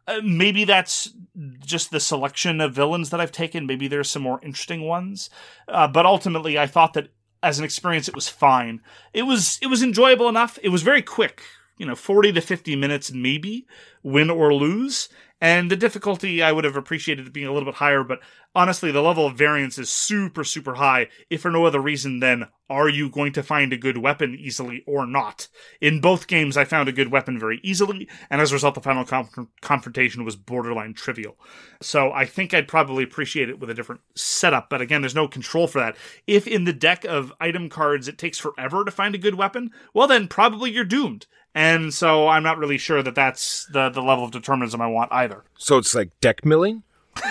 Speaker 2: Uh, maybe that's just the selection of villains that I've taken. Maybe there's some more interesting ones. Uh, but ultimately, I thought that as an experience, it was fine. It was it was enjoyable enough. It was very quick, you know, forty to fifty minutes, maybe win or lose. And the difficulty, I would have appreciated it being a little bit higher, but honestly, the level of variance is super, super high, if for no other reason than are you going to find a good weapon easily or not? In both games, I found a good weapon very easily, and as a result, the final conf- confrontation was borderline trivial. So I think I'd probably appreciate it with a different setup, but again, there's no control for that. If in the deck of item cards it takes forever to find a good weapon, well, then probably you're doomed. And so I'm not really sure that that's the, the level of determinism I want either.
Speaker 1: So it's like deck milling?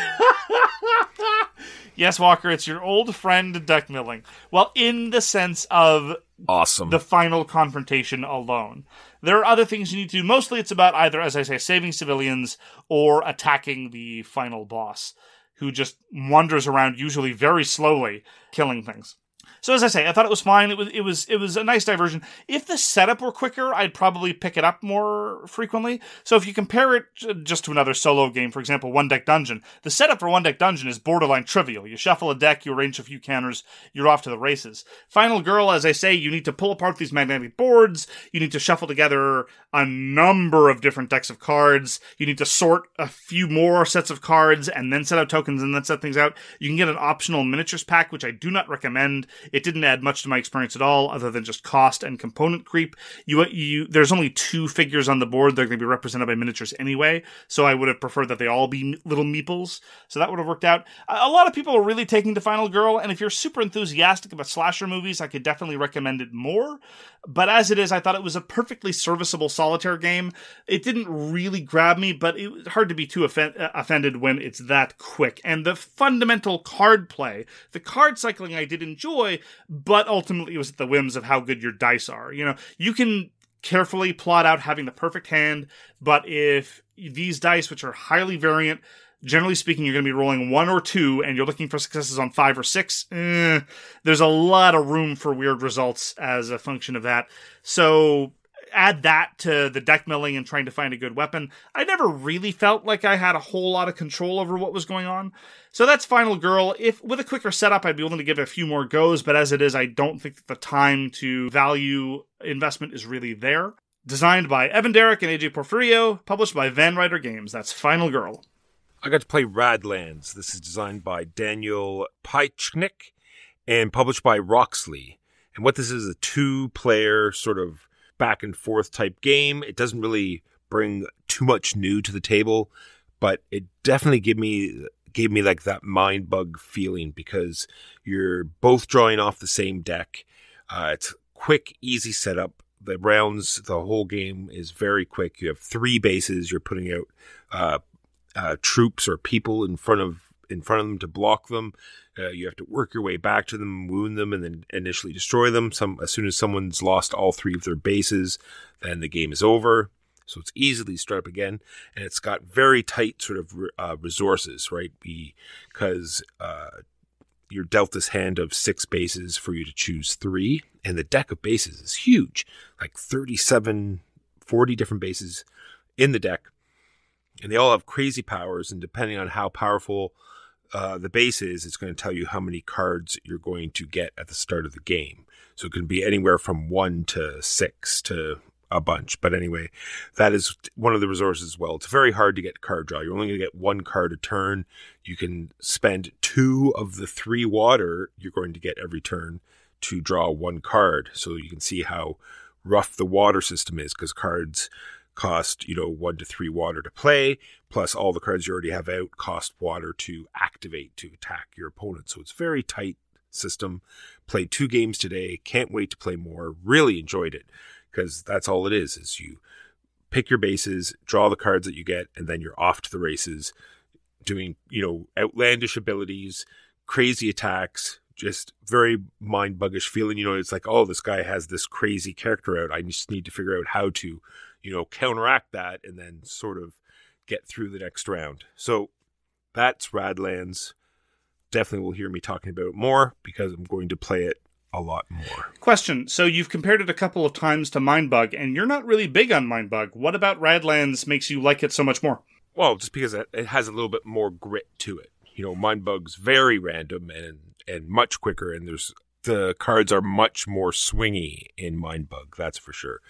Speaker 2: yes, Walker, it's your old friend deck milling. Well, in the sense of
Speaker 1: awesome
Speaker 2: the final confrontation alone. There are other things you need to do. Mostly it's about either, as I say, saving civilians or attacking the final boss, who just wanders around, usually very slowly, killing things. So as I say, I thought it was fine. It was it was it was a nice diversion. If the setup were quicker, I'd probably pick it up more frequently. So if you compare it just to another solo game, for example, One Deck Dungeon, the setup for One Deck Dungeon is borderline trivial. You shuffle a deck, you arrange a few counters, you're off to the races. Final Girl, as I say, you need to pull apart these magnetic boards. You need to shuffle together a number of different decks of cards. You need to sort a few more sets of cards and then set out tokens and then set things out. You can get an optional miniatures pack, which I do not recommend It didn't add much to my experience at all, other than just cost and component creep. You, you, there's only two figures on the board. They're going to be represented by miniatures anyway, so I would have preferred that they all be little meeples. So that would have worked out. A a lot of people are really taking to Final Girl, and if you're super enthusiastic about slasher movies, I could definitely recommend it more. But as it is, I thought it was a perfectly serviceable solitaire game. It didn't really grab me, but it was hard to be too offen- uh, offended when it's that quick. And the fundamental card play, the card cycling I did enjoy, but ultimately it was at the whims of how good your dice are. You know, you can carefully plot out having the perfect hand, but if these dice, which are highly variant, generally speaking, you're going to be rolling one or two, and you're looking for successes on five or six. Eh, there's a lot of room for weird results as a function of that. So add that to the deck milling and trying to find a good weapon. I never really felt like I had a whole lot of control over what was going on. So that's Final Girl. If with a quicker setup, I'd be willing to give it a few more goes, but as it is, I don't think that the time to value investment is really there. Designed by Evan Derrick and AJ Porfirio, published by Van Ryder Games. That's Final Girl.
Speaker 1: I got to play Radlands. This is designed by Daniel Piechnick and published by Roxley. And what this is a two player sort of back and forth type game. It doesn't really bring too much new to the table, but it definitely gave me gave me like that Mindbug feeling because you're both drawing off the same deck. Uh, it's quick, easy setup. The rounds, the whole game is very quick. You have three bases. You're putting out uh, uh, troops or people in front of in front of them to block them. Uh, you have to work your way back to them, wound them, and then initially destroy them. Some as soon as someone's lost all three of their bases, then the game is over. So it's easily start up again, and it's got very tight sort of uh, resources, right? Because uh, you're dealt this hand of six bases for you to choose three, and the deck of bases is huge, like 37, 40 different bases in the deck and they all have crazy powers. And depending on how powerful uh, the base is, it's going to tell you how many cards you're going to get at the start of the game. So it can be anywhere from one to six to a bunch. But anyway, that is one of the resources as well. It's very hard to get card draw. You're only going to get one card a turn. You can spend two of the three water you're going to get every turn to draw one card. So you can see how rough the water system is because cards cost you know one to three water to play plus all the cards you already have out cost water to activate to attack your opponent. So it's very tight system. Played two games today. Can't wait to play more. Really enjoyed it because that's all it is is you pick your bases draw the cards that you get and then you're off to the races doing you know outlandish abilities crazy attacks just very mind buggish feeling. You know it's like oh this guy has this crazy character out. I just need to figure out how to you know, counteract that and then sort of get through the next round. So that's Radlands. Definitely will hear me talking about it more because I'm going to play it a lot more.
Speaker 2: Question. So you've compared it a couple of times to Mindbug, and you're not really big on Mindbug. What about Radlands makes you like it so much more?
Speaker 1: Well, just because it it has a little bit more grit to it. You know, Mindbug's very random and and much quicker, and there's the cards are much more swingy in Mindbug. That's for sure.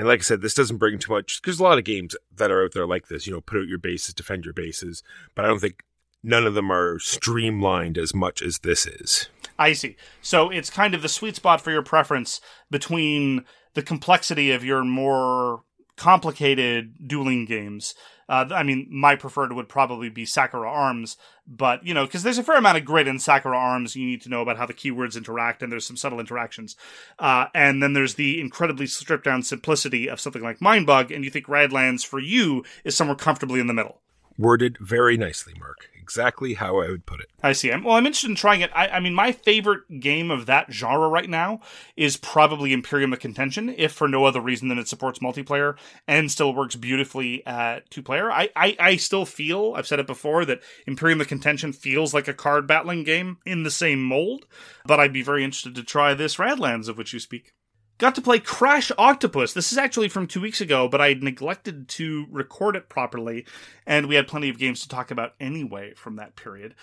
Speaker 1: And like I said, this doesn't bring too much because a lot of games that are out there like this, you know, put out your bases, defend your bases, but I don't think none of them are streamlined as much as this is.
Speaker 2: I see. So it's kind of the sweet spot for your preference between the complexity of your more complicated dueling games. Uh, I mean, my preferred would probably be Sakura Arms, but you know, because there's a fair amount of grit in Sakura Arms. You need to know about how the keywords interact, and there's some subtle interactions. Uh, and then there's the incredibly stripped down simplicity of something like Mindbug, and you think Radlands for you is somewhere comfortably in the middle.
Speaker 1: Worded very nicely, Mark. Exactly how I would put it.
Speaker 2: I see. I'm, well, I'm interested in trying it. I, I mean, my favorite game of that genre right now is probably Imperium of Contention, if for no other reason than it supports multiplayer and still works beautifully at two player. I, I, I still feel, I've said it before, that Imperium of Contention feels like a card battling game in the same mold, but I'd be very interested to try this Radlands of which you speak. Got to play Crash Octopus. This is actually from two weeks ago, but I neglected to record it properly, and we had plenty of games to talk about anyway from that period.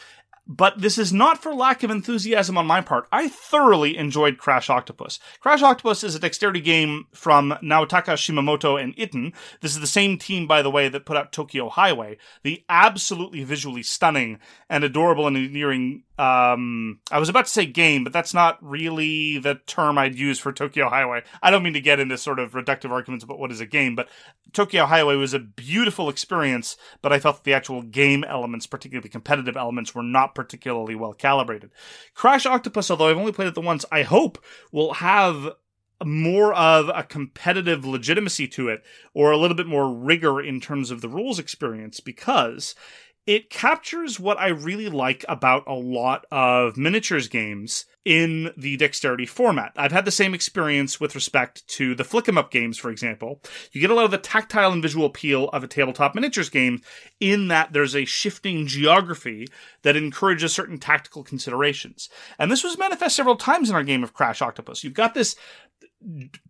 Speaker 2: But this is not for lack of enthusiasm on my part. I thoroughly enjoyed Crash Octopus. Crash Octopus is a dexterity game from Naotaka Shimamoto and Itten. This is the same team, by the way, that put out Tokyo Highway, the absolutely visually stunning and adorable and endearing um I was about to say game, but that's not really the term I'd use for Tokyo Highway. I don't mean to get into sort of reductive arguments about what is a game, but Tokyo Highway was a beautiful experience, but I felt the actual game elements, particularly competitive elements, were not particularly well calibrated. Crash Octopus, although I've only played it the once, I hope will have more of a competitive legitimacy to it or a little bit more rigor in terms of the rules experience because it captures what I really like about a lot of miniatures games in the dexterity format. I've had the same experience with respect to the flick 'em up games, for example. You get a lot of the tactile and visual appeal of a tabletop miniatures game in that there's a shifting geography that encourages certain tactical considerations. And this was manifest several times in our game of Crash Octopus. You've got this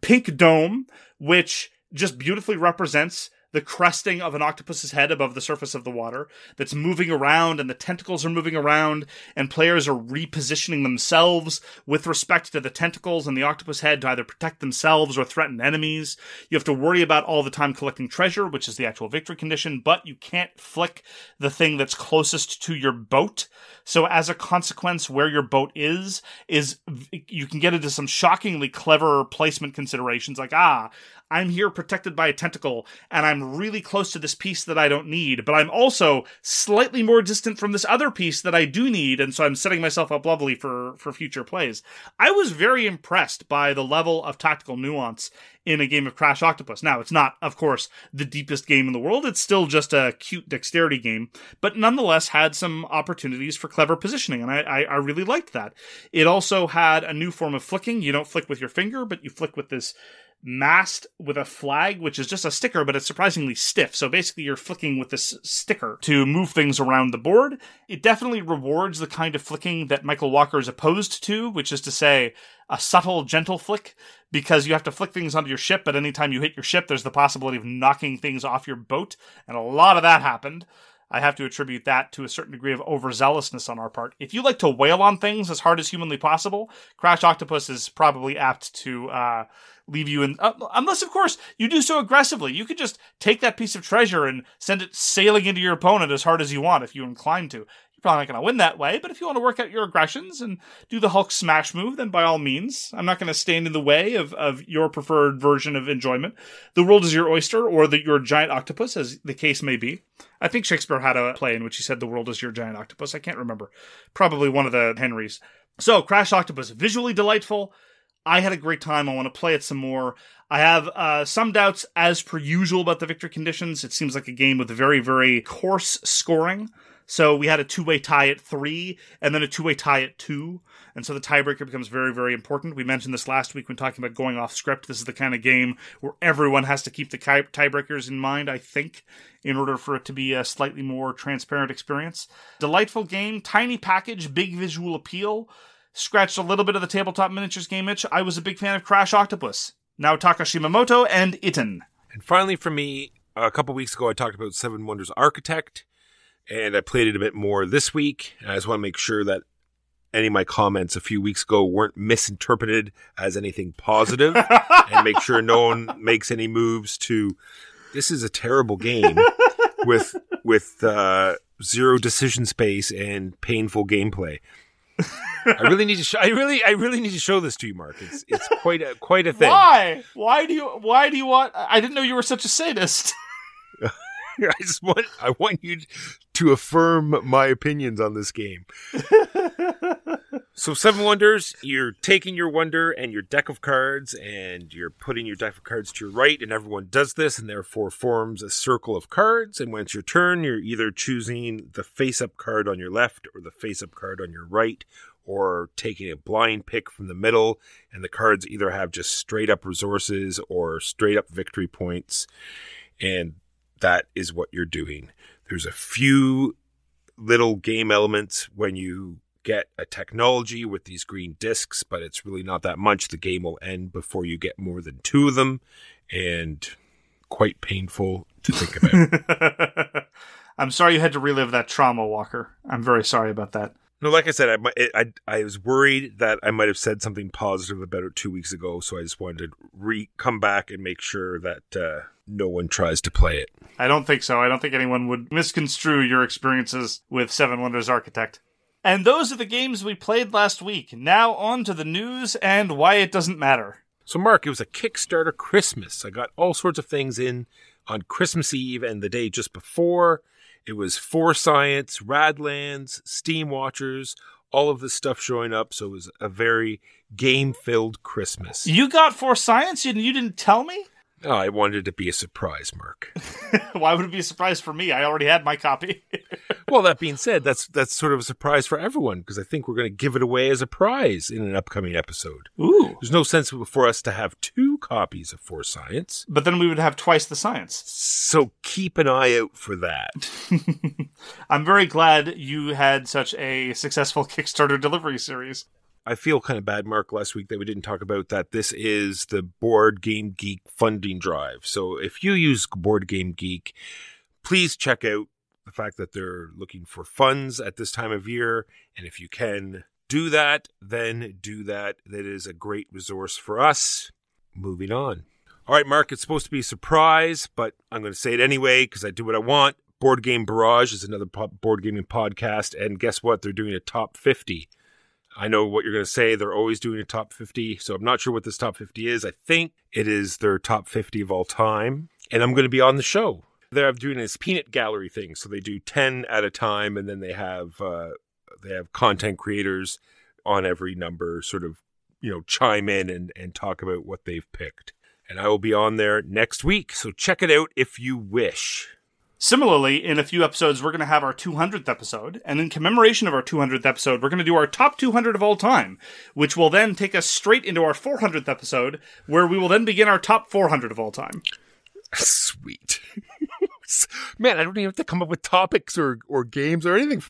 Speaker 2: pink dome, which just beautifully represents the cresting of an octopus's head above the surface of the water that's moving around and the tentacles are moving around and players are repositioning themselves with respect to the tentacles and the octopus head to either protect themselves or threaten enemies. You have to worry about all the time collecting treasure, which is the actual victory condition, but you can't flick the thing that's closest to your boat. So as a consequence, where your boat is, is you can get into some shockingly clever placement considerations like, ah, I'm here protected by a tentacle and I'm really close to this piece that I don't need, but I'm also slightly more distant from this other piece that I do need, and so I'm setting myself up lovely for, for future plays. I was very impressed by the level of tactical nuance in a game of Crash Octopus. Now, it's not, of course, the deepest game in the world. It's still just a cute dexterity game, but nonetheless had some opportunities for clever positioning, and I, I, I really liked that. It also had a new form of flicking. You don't flick with your finger, but you flick with this mast with a flag, which is just a sticker, but it's surprisingly stiff. So basically, you're flicking with this sticker to move things around the board. It definitely rewards the kind of flicking that Michael Walker is opposed to, which is to say, a subtle, gentle flick, because you have to flick things onto your ship, but anytime you hit your ship, there's the possibility of knocking things off your boat, and a lot of that happened. I have to attribute that to a certain degree of overzealousness on our part. If you like to wail on things as hard as humanly possible, Crash Octopus is probably apt to uh, leave you in. Uh, unless, of course, you do so aggressively. You could just take that piece of treasure and send it sailing into your opponent as hard as you want if you're inclined to. You're probably not going to win that way, but if you want to work out your aggressions and do the Hulk smash move, then by all means, I'm not going to stand in the way of, of your preferred version of enjoyment. The world is your oyster, or the, your giant octopus, as the case may be. I think Shakespeare had a play in which he said the world is your giant octopus. I can't remember. Probably one of the Henrys. So, Crash Octopus, visually delightful. I had a great time. I want to play it some more. I have uh, some doubts, as per usual, about the victory conditions. It seems like a game with very, very coarse scoring. So we had a two way tie at three, and then a two way tie at two. And so the tiebreaker becomes very, very important. We mentioned this last week when talking about going off script. This is the kind of game where everyone has to keep the tiebreakers in mind, I think, in order for it to be a slightly more transparent experience. Delightful game, tiny package, big visual appeal scratched a little bit of the tabletop miniatures game itch. I was a big fan of Crash Octopus. Naotaka Shimamoto and Itten.
Speaker 1: And finally, for me, a couple weeks ago, I talked about Seven Wonders Architect, and I played it a bit more this week. I just want to make sure that any of my comments a few weeks ago weren't misinterpreted as anything positive, and make sure no one makes any moves to. This is a terrible game with with uh, zero decision space and painful gameplay. I really need to show. I really, I really need to show this to you, Mark. It's it's quite a quite a thing.
Speaker 2: Why? Why do you? Why do you want? I didn't know you were such a sadist.
Speaker 1: I just want I want you to affirm my opinions on this game. so Seven Wonders, you're taking your wonder and your deck of cards and you're putting your deck of cards to your right and everyone does this and therefore forms a circle of cards and when it's your turn you're either choosing the face up card on your left or the face up card on your right or taking a blind pick from the middle and the cards either have just straight up resources or straight up victory points and that is what you're doing. There's a few little game elements when you get a technology with these green discs, but it's really not that much. The game will end before you get more than two of them, and quite painful to think about.
Speaker 2: I'm sorry you had to relive that trauma, Walker. I'm very sorry about that.
Speaker 1: No, like I said, I, I, I was worried that I might have said something positive about it two weeks ago, so I just wanted to re come back and make sure that uh, no one tries to play it.
Speaker 2: I don't think so. I don't think anyone would misconstrue your experiences with Seven Wonders Architect. And those are the games we played last week. Now on to the news and why it doesn't matter.
Speaker 1: So, Mark, it was a Kickstarter Christmas. I got all sorts of things in on Christmas Eve and the day just before. It was For Science, Radlands, Steam Watchers, all of this stuff showing up. So it was a very game filled Christmas.
Speaker 2: You got for science and you didn't tell me?
Speaker 1: Oh, I wanted it to be a surprise, Mark.
Speaker 2: Why would it be a surprise for me? I already had my copy.
Speaker 1: well, that being said, that's that's sort of a surprise for everyone because I think we're going to give it away as a prize in an upcoming episode.
Speaker 2: Ooh.
Speaker 1: There's no sense for us to have two copies of For Science,
Speaker 2: But then we would have twice the science.
Speaker 1: so keep an eye out for that.
Speaker 2: I'm very glad you had such a successful Kickstarter delivery series.
Speaker 1: I feel kind of bad, Mark, last week that we didn't talk about that. This is the Board Game Geek funding drive. So if you use Board Game Geek, please check out the fact that they're looking for funds at this time of year. And if you can do that, then do that. That is a great resource for us. Moving on. All right, Mark, it's supposed to be a surprise, but I'm going to say it anyway because I do what I want. Board Game Barrage is another board gaming podcast. And guess what? They're doing a top 50. I know what you're going to say. They're always doing a top 50. So I'm not sure what this top 50 is. I think it is their top 50 of all time. And I'm going to be on the show. They're doing this peanut gallery thing. So they do 10 at a time and then they have uh, they have content creators on every number sort of, you know, chime in and, and talk about what they've picked. And I will be on there next week. So check it out if you wish.
Speaker 2: Similarly, in a few episodes, we're going to have our 200th episode, and in commemoration of our 200th episode, we're going to do our top 200 of all time, which will then take us straight into our 400th episode, where we will then begin our top 400 of all time.
Speaker 1: Sweet. Man, I don't even have to come up with topics or, or games or anything.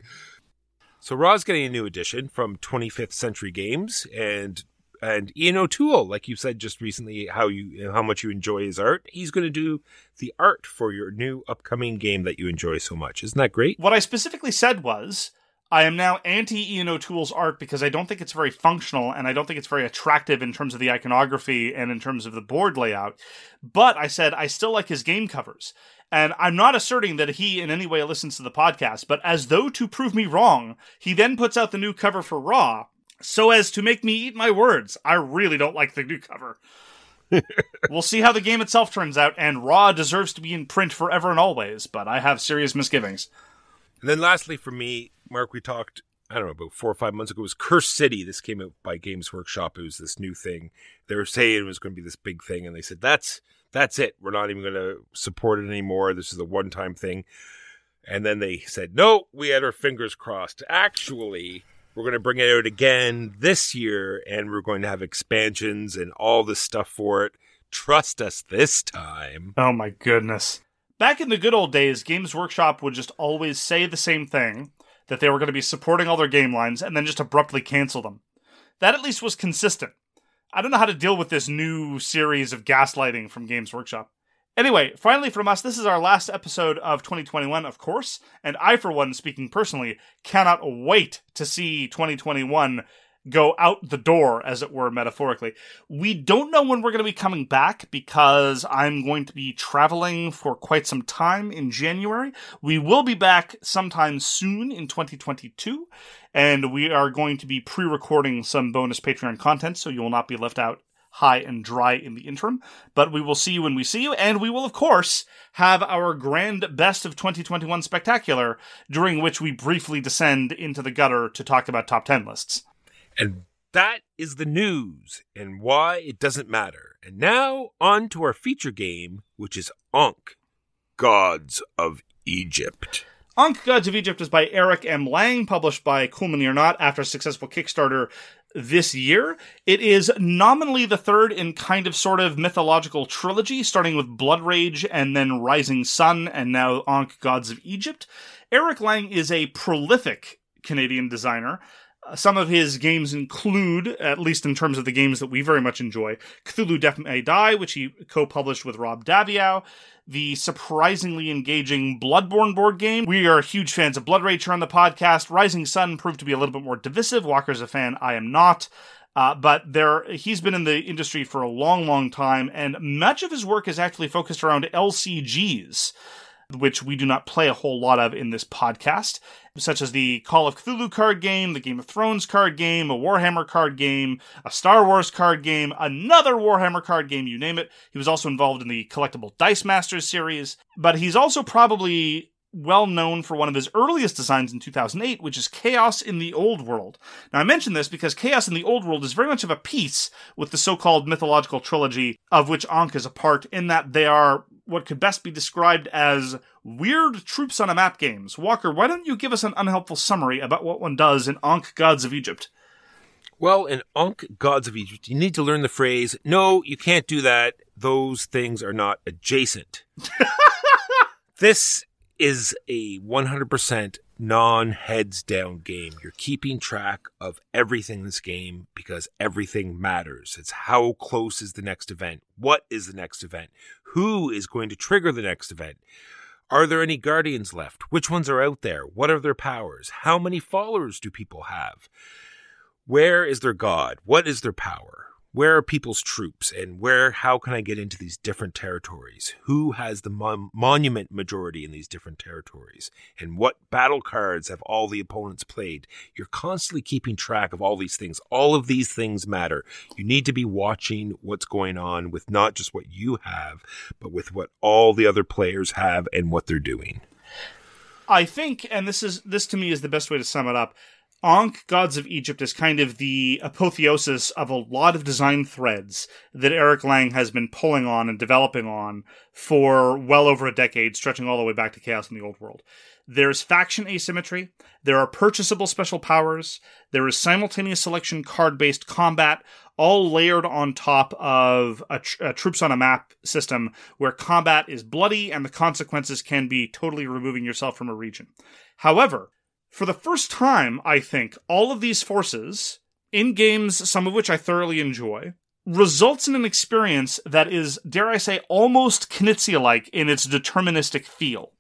Speaker 1: So Ra's getting a new edition from 25th Century Games and and Ian O'Toole, like you said just recently, how you how much you enjoy his art. He's going to do the art for your new upcoming game that you enjoy so much. Isn't that great?
Speaker 2: What I specifically said was, I am now anti Ian O'Toole's art because I don't think it's very functional and I don't think it's very attractive in terms of the iconography and in terms of the board layout. But I said I still like his game covers. And I'm not asserting that he in any way listens to the podcast, but as though to prove me wrong, he then puts out the new cover for Ra so as to make me eat my words. I really don't like the new cover. we'll see how the game itself turns out, and Ra deserves to be in print forever and always, but I have serious misgivings.
Speaker 1: And then lastly for me, Mark, we talked I don't know, about four or five months ago, it was Cursed City. This came out by Games Workshop. It was this new thing. They were saying it was going to be this big thing, and they said, that's that's it. We're not even going to support it anymore. This is a one time thing. And then they said, no, we had our fingers crossed. Actually, we're going to bring it out again this year, and we're going to have expansions and all this stuff for it. Trust us this time.
Speaker 2: Oh my goodness. Back in the good old days, Games Workshop would just always say the same thing that they were going to be supporting all their game lines and then just abruptly cancel them. That at least was consistent. I don't know how to deal with this new series of gaslighting from Games Workshop. Anyway, finally from us, this is our last episode of 2021, of course, and I, for one, speaking personally, cannot wait to see 2021 go out the door, as it were, metaphorically. We don't know when we're going to be coming back because I'm going to be traveling for quite some time in January. We will be back sometime soon in 2022, and we are going to be pre recording some bonus Patreon content, so you will not be left out high and dry in the interim. But we will see you when we see you, and we will, of course, have our grand best of 2021 spectacular, during which we briefly descend into the gutter to talk about top 10 lists.
Speaker 1: And that is the news and why it doesn't matter. And now on to our feature game, which is Ankh, Gods of Egypt.
Speaker 2: Ankh Gods of Egypt is by Eric M. Lang, published by Cool Mini or Not after a successful Kickstarter this year. It is nominally the third in kind of sort of mythological trilogy, starting with Blood Rage and then Rising Sun and now Ankh Gods of Egypt. Eric Lang is a prolific Canadian designer. Uh, Some of his games include, at least in terms of the games that we very much enjoy, Cthulhu Death May Die, which he co-published with Rob Daviau, the surprisingly engaging Bloodborne board game. We are huge fans of Blood Rage on the podcast. Rising Sun proved to be a little bit more divisive. Walker's a fan, I am not. Uh, but there, he's been in the industry for a long, long time, and much of his work is actually focused around LCGs. Which we do not play a whole lot of in this podcast, such as the Call of Cthulhu card game, the Game of Thrones card game, a Warhammer card game, a Star Wars card game, another Warhammer card game, you name it. He was also involved in the collectible Dice Masters series, but he's also probably well known for one of his earliest designs in 2008, which is Chaos in the Old World. Now, I mention this because Chaos in the Old World is very much of a piece with the so called mythological trilogy of which Ankh is a part, in that they are what could best be described as weird troops on a map games. Walker, why don't you give us an unhelpful summary about what one does in Ankh Gods of Egypt?
Speaker 1: Well, in Ankh Gods of Egypt, you need to learn the phrase, no, you can't do that. Those things are not adjacent. this is a 100% non heads down game. You're keeping track of everything in this game because everything matters. It's how close is the next event? What is the next event? Who is going to trigger the next event? Are there any guardians left? Which ones are out there? What are their powers? How many followers do people have? Where is their god? What is their power? Where are people's troops and where how can i get into these different territories? Who has the mon- monument majority in these different territories? And what battle cards have all the opponents played? You're constantly keeping track of all these things. All of these things matter. You need to be watching what's going on with not just what you have but with what all the other players have and what they're doing.
Speaker 2: I think, and this is this to me is the best way to sum it up. Ankh Gods of Egypt is kind of the apotheosis of a lot of design threads that Eric Lang has been pulling on and developing on for well over a decade, stretching all the way back to Chaos in the Old World. There's faction asymmetry, there are purchasable special powers, there is simultaneous selection card based combat, all layered on top of a, tr- a troops on a map system where combat is bloody and the consequences can be totally removing yourself from a region. However, for the first time, I think, all of these forces, in games, some of which I thoroughly enjoy, results in an experience that is, dare I say, almost Knizia like in its deterministic feel.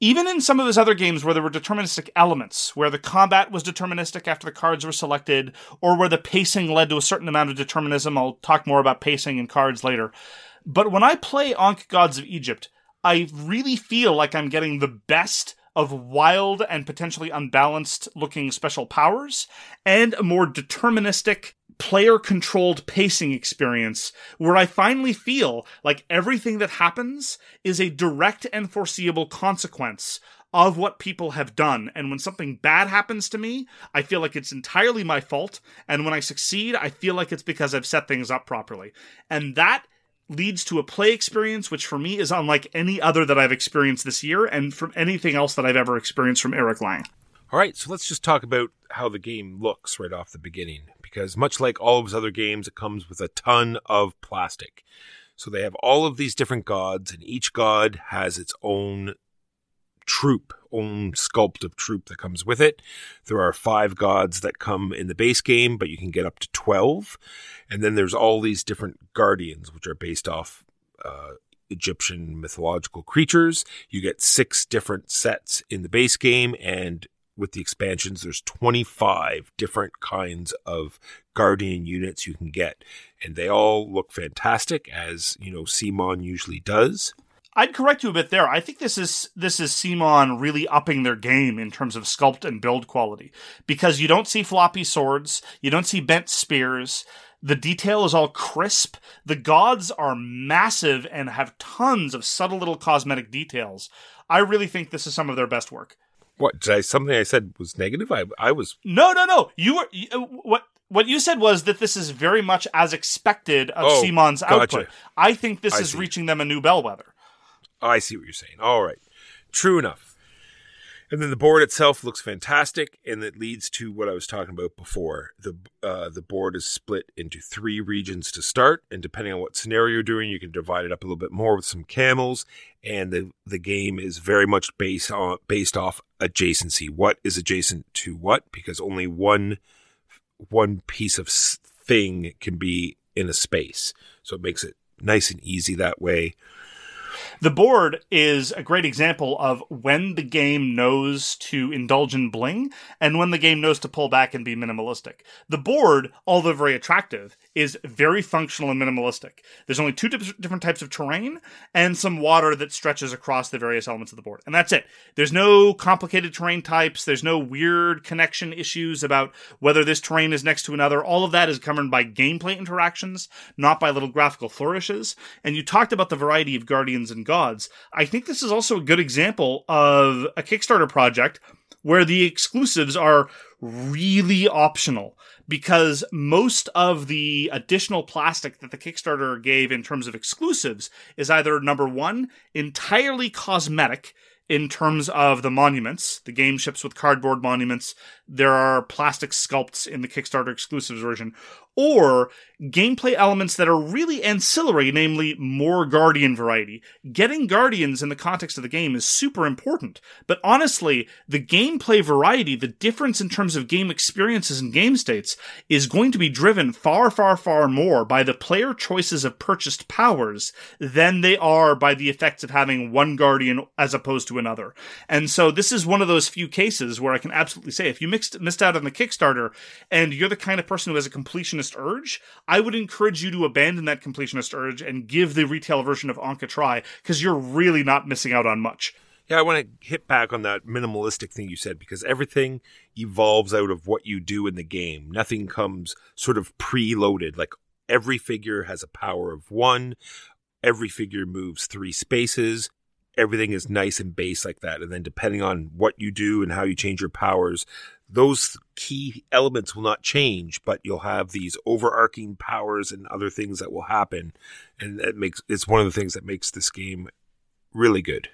Speaker 2: Even in some of his other games where there were deterministic elements, where the combat was deterministic after the cards were selected, or where the pacing led to a certain amount of determinism, I'll talk more about pacing and cards later. But when I play Ankh Gods of Egypt, I really feel like I'm getting the best of wild and potentially unbalanced looking special powers and a more deterministic player controlled pacing experience where I finally feel like everything that happens is a direct and foreseeable consequence of what people have done. And when something bad happens to me, I feel like it's entirely my fault. And when I succeed, I feel like it's because I've set things up properly. And that leads to a play experience which for me is unlike any other that I've experienced this year and from anything else that I've ever experienced from Eric Lang.
Speaker 1: All right, so let's just talk about how the game looks right off the beginning because much like all of his other games it comes with a ton of plastic. So they have all of these different gods and each god has its own troop, own sculpt of troop that comes with it. There are five gods that come in the base game, but you can get up to 12. And then there's all these different guardians, which are based off uh, Egyptian mythological creatures. You get six different sets in the base game, and with the expansions, there's 25 different kinds of guardian units you can get, and they all look fantastic, as you know, CMON usually does.
Speaker 2: I'd correct you a bit there. I think this is this is CMON really upping their game in terms of sculpt and build quality because you don't see floppy swords, you don't see bent spears. The detail is all crisp. The gods are massive and have tons of subtle little cosmetic details. I really think this is some of their best work.
Speaker 1: What did I? Something I said was negative. I I was
Speaker 2: No, no, no. You were you, uh, what what you said was that this is very much as expected of
Speaker 1: Oh,
Speaker 2: CMON's
Speaker 1: gotcha.
Speaker 2: output. I think this
Speaker 1: I
Speaker 2: is
Speaker 1: see.
Speaker 2: reaching them a new bellwether.
Speaker 1: I see what you're saying. All right. True enough. And then the board itself looks fantastic, and it leads to what I was talking about before. The uh, the board is split into three regions to start, and depending on what scenario you're doing, you can divide it up a little bit more with some camels. And the the game is very much based on based off adjacency. What is adjacent to what? Because only one one piece of thing can be in a space, so it makes it nice and easy that way.
Speaker 2: The board is a great example of when the game knows to indulge in bling and when the game knows to pull back and be minimalistic. The board, although very attractive, is very functional and minimalistic. There's only two dif- different types of terrain and some water that stretches across the various elements of the board. And that's it. There's no complicated terrain types. There's no weird connection issues about whether this terrain is next to another. All of that is governed by gameplay interactions, not by little graphical flourishes. And you talked about the variety of guardians and gods. I think this is also a good example of a Kickstarter project where the exclusives are really optional because most of the additional plastic that the Kickstarter gave in terms of exclusives is either number one, entirely cosmetic in terms of the monuments, the game ships with cardboard monuments. There are plastic sculpts in the Kickstarter exclusives version, or gameplay elements that are really ancillary, namely more Guardian variety. Getting Guardians in the context of the game is super important, but honestly, the gameplay variety, the difference in terms of game experiences and game states, is going to be driven far, far, far more by the player choices of purchased powers than they are by the effects of having one Guardian as opposed to another. And so this is one of those few cases where I can absolutely say if you mixed, missed out on the Kickstarter and you're the kind of person who has a completionist urge, I would encourage you to abandon that completionist urge and give the retail version of Ankh a try because you're really not missing out on much.
Speaker 1: Yeah, I want to hit back on that minimalistic thing you said because everything evolves out of what you do in the game. Nothing comes sort of preloaded. Like every figure has a power of one, every figure moves three spaces. Everything is nice and base like that. And then depending on what you do and how you change your powers, those key elements will not change, but you'll have these overarching powers and other things that will happen. And that makes it's one of the things that makes this game really good.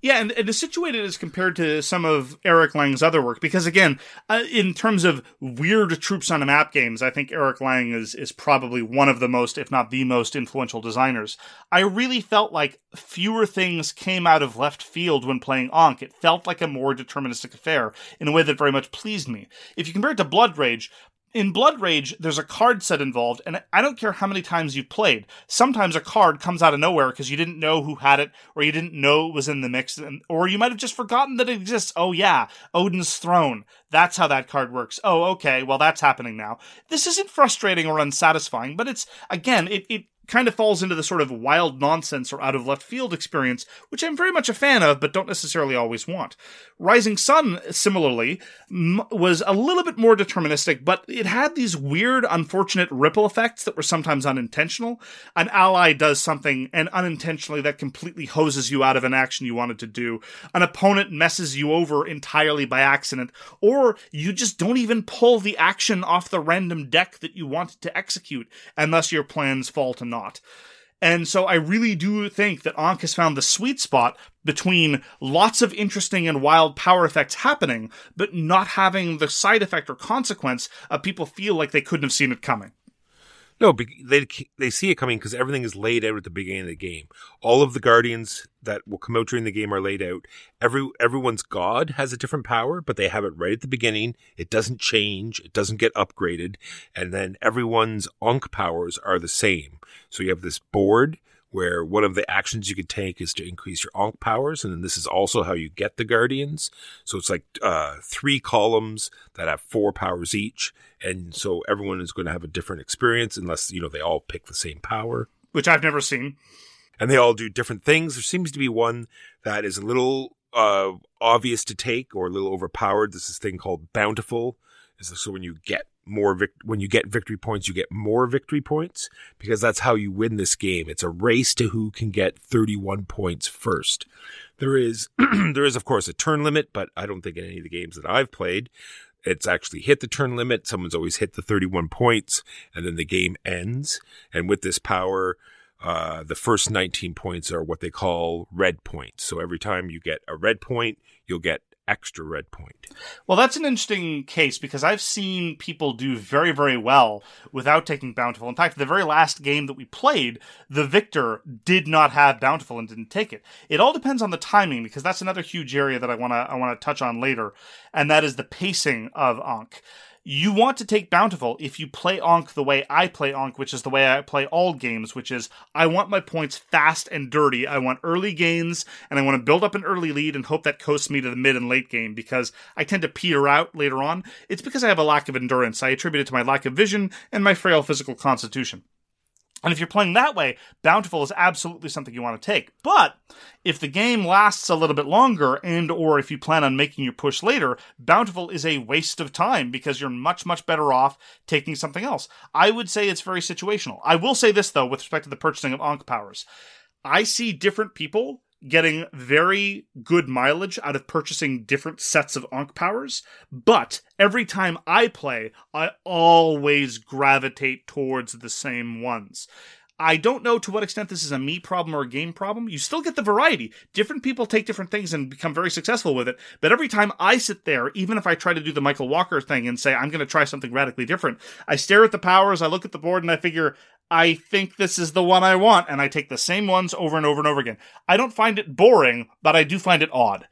Speaker 2: Yeah, and, it's situated as compared to some of Eric Lang's other work, because again, uh, in terms of weird troops on a map games, I think Eric Lang is is probably one of the most, if not the most, influential designers. I really felt like fewer things came out of left field when playing Ankh. It felt like a more deterministic affair in a way that very much pleased me. If you compare it to Blood Rage, in Blood Rage, there's a card set involved, and I don't care how many times you've played. Sometimes a card comes out of nowhere because you didn't know who had it, or you didn't know it was in the mix, and, or you might have just forgotten that it exists. Oh, yeah, Odin's Throne. That's how that card works. Oh, okay, well, that's happening now. This isn't frustrating or unsatisfying, but it's, again, it, it kind of falls into the sort of wild nonsense or out of left field experience, which I'm very much a fan of, but don't necessarily always want. Rising Sun, similarly, m- was a little bit more deterministic, but it had these weird, unfortunate ripple effects that were sometimes unintentional. An ally does something, and unintentionally that completely hoses you out of an action you wanted to do. An opponent messes you over entirely by accident, or you just don't even pull the action off the random deck that you wanted to execute, and thus your plans fall to not. And so I really do think that Ankh has found the sweet spot between lots of interesting and wild power effects happening, but not having the side effect or consequence of people feel like they couldn't have seen it coming.
Speaker 1: No, they they see it coming because everything is laid out at the beginning of the game. All of the guardians that will come out during the game are laid out. Every everyone's god has a different power, but they have it right at the beginning. It doesn't change. It doesn't get upgraded, and then everyone's Ankh powers are the same. So you have this board where one of the actions you can take is to increase your Ankh powers, and then this is also how you get the Guardians. So it's like uh, three columns that have four powers each, and so everyone is going to have a different experience unless you know they all pick the same power,
Speaker 2: which I've never seen.
Speaker 1: And they all do different things. There seems to be one that is a little uh, obvious to take or a little overpowered. This is thing called Bountiful. Is So when you get more vic- when you get victory points, you get more victory points because that's how you win this game. It's a race to who can get 31 points first. There is there is of course a turn limit, but I don't think in any of the games that I've played it's actually hit the turn limit. Someone's always hit the 31 points and then the game ends. And with this power, uh, the first 19 points are what they call red points. So every time you get a red point, you'll get extra red point.
Speaker 2: Well, that's an interesting case because I've seen people do very, very well without taking Bountiful. In fact, the very last game that we played, the victor did not have Bountiful and didn't take it. It all depends on the timing because that's another huge area that I want to I want to touch on later, and that is the pacing of Ankh You want to take Bountiful if you play Ankh the way I play Ankh, which is the way I play all games, which is I want my points fast and dirty. I want early gains, and I want to build up an early lead and hope that coasts me to the mid and late game because I tend to peter out later on. It's because I have a lack of endurance. I attribute it to my lack of vision and my frail physical constitution. And if you're playing that way, Bountiful is absolutely something you want to take. But if the game lasts a little bit longer and or if you plan on making your push later, Bountiful is a waste of time because you're much much better off taking something else. I would say it's very situational. I will say this though with respect to the purchasing of Ankh powers. I see different people getting very good mileage out of purchasing different sets of Ankh powers, but every time I play, I always gravitate towards the same ones. I don't know to what extent this is a me problem or a game problem. You still get the variety. Different people take different things and become very successful with it. But every time I sit there, even if I try to do the Michael Walker thing and say, I'm going to try something radically different, I stare at the powers, I look at the board, and I figure, I think this is the one I want, and I take the same ones over and over and over again. I don't find it boring, but I do find it odd.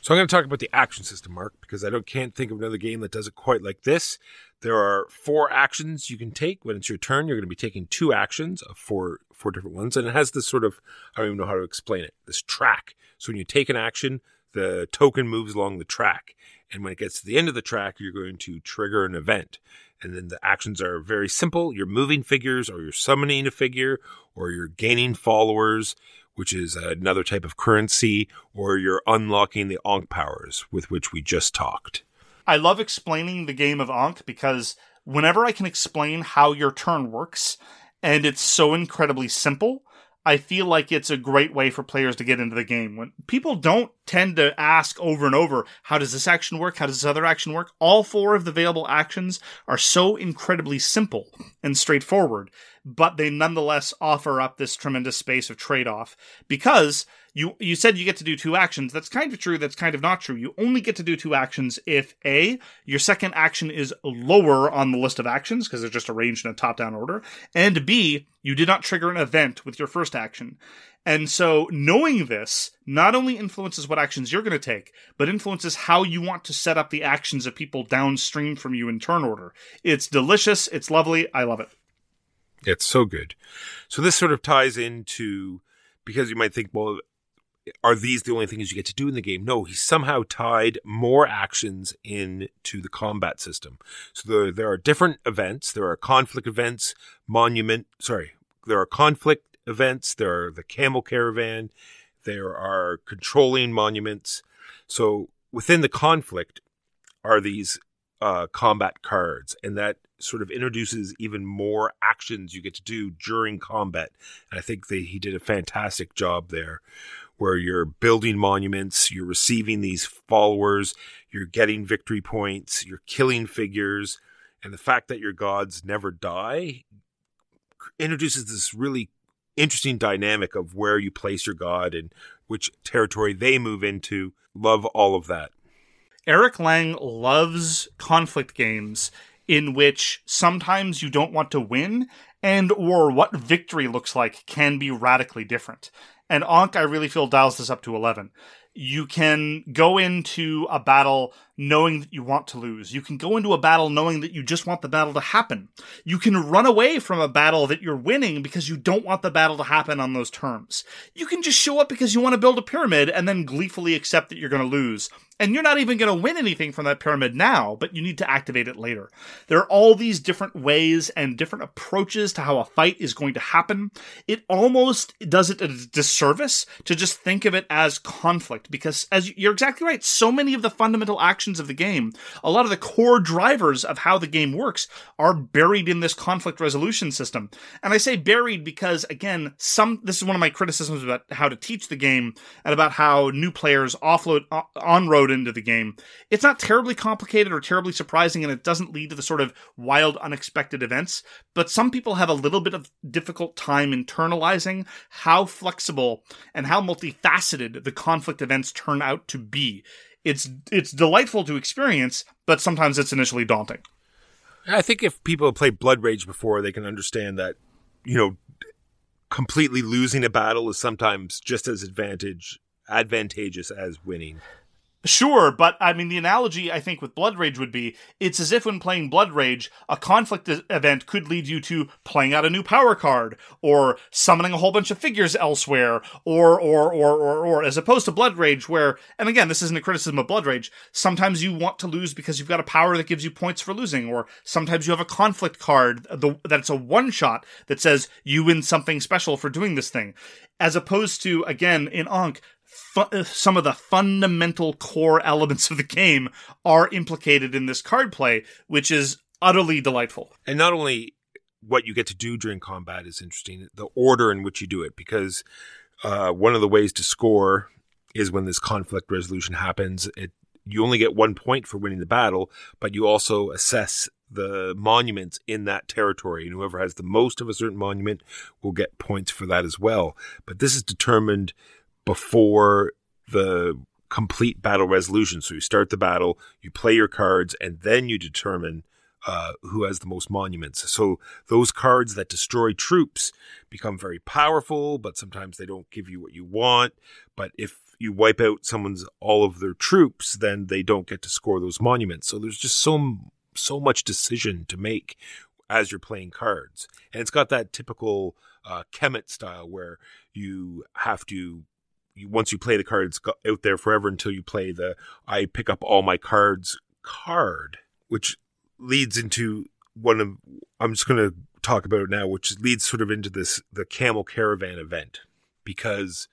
Speaker 1: So I'm going to talk about the action system, Mark, because I don't can't think of another game that does it quite like this. There are four actions you can take when it's your turn. You're going to be taking two actions of four four different ones, and it has this sort of I don't even know how to explain it. This track. So when you take an action, the token moves along the track, and when it gets to the end of the track, you're going to trigger an event. And then the actions are very simple. You're moving figures, or you're summoning a figure, or you're gaining followers, which is another type of currency, or you're unlocking the Ankh powers with which we just talked.
Speaker 2: I love explaining the game of Ankh because whenever I can explain how your turn works, and it's so incredibly simple, I feel like it's a great way for players to get into the game. When people don't tend to ask over and over, how does this action work? How does this other action work? All four of the available actions are so incredibly simple and straightforward, but they nonetheless offer up this tremendous space of trade off because you you said you get to do two actions. That's kind of true. That's kind of not true. You only get to do two actions if a your second action is lower on the list of actions because they're just arranged in a top down order, and b you did not trigger an event with your first action. And so knowing this not only influences what actions you're going to take, but influences how you want to set up the actions of people downstream from you in turn order. It's delicious. It's lovely. I love it.
Speaker 1: It's so good. So this sort of ties into because you might think, well, are these the only things you get to do in the game? No, he somehow tied more actions into the combat system. So there, there are different events. There are conflict events, monument, sorry, there are conflict events. There are the camel caravan. There are controlling monuments. So within the conflict are these uh, combat cards, and that sort of introduces even more actions you get to do during combat. And I think he did a fantastic job there where you're building monuments, you're receiving these followers, you're getting victory points, you're killing figures, and the fact that your gods never die introduces this really interesting dynamic of where you place your god and which territory they move into. Love all of that.
Speaker 2: Eric Lang loves conflict games in which sometimes you don't want to win and or what victory looks like can be radically different. And Ankh, I really feel dials this up to 11. You can go into a battle knowing that you want to lose. You can go into a battle knowing that you just want the battle to happen. You can run away from a battle that you're winning because you don't want the battle to happen on those terms. You can just show up because you want to build a pyramid and then gleefully accept that you're going to lose. And you're not even going to win anything from that pyramid now, but you need to activate it later. There are all these different ways and different approaches to how a fight is going to happen. It almost does it a disservice to just think of it as conflict because as you're exactly right, so many of the fundamental actions of the game, a lot of the core drivers of how the game works are buried in this conflict resolution system. And I say buried because again, some this is one of my criticisms about how to teach the game and about how new players offload on road into the game. It's not terribly complicated or terribly surprising and it doesn't lead to the sort of wild unexpected events, but some people have a little bit of difficult time internalizing how flexible and how multifaceted the conflict events turn out to be it's it's delightful to experience, but sometimes it's initially daunting.
Speaker 1: I think if people have played Blood Rage before, they can understand that, you know, completely losing a battle is sometimes just as advantage advantageous as winning.
Speaker 2: Sure, but I mean, the analogy I think with Blood Rage would be it's as if when playing Blood Rage, a conflict event could lead you to playing out a new power card, or summoning a whole bunch of figures elsewhere, or, or, or, or, or, as opposed to Blood Rage, where, and again, this isn't a criticism of Blood Rage, sometimes you want to lose because you've got a power that gives you points for losing, or sometimes you have a conflict card that's a one shot that says you win something special for doing this thing. As opposed to, again, in Ankh, fu- some of the fundamental core elements of the game are implicated in this card play, which is utterly delightful.
Speaker 1: And not only what you get to do during combat is interesting, the order in which you do it, because uh, one of the ways to score is when this conflict resolution happens. It you only get one point for winning the battle, but you also assess the monuments in that territory, and whoever has the most of a certain monument will get points for that as well. But this is determined before the complete battle resolution. So you start the battle, you play your cards, and then you determine uh, who has the most monuments. So those cards that destroy troops become very powerful, but sometimes they don't give you what you want. But if you wipe out someone's all of their troops, then they don't get to score those monuments. So there's just so so much decision to make as you're playing cards, and it's got that typical uh, Kemet style where you have to once you play the card, it's out there forever until you play the I pick up all my cards card, which leads into one of I'm just going to talk about it now, which leads sort of into this the camel caravan event. Because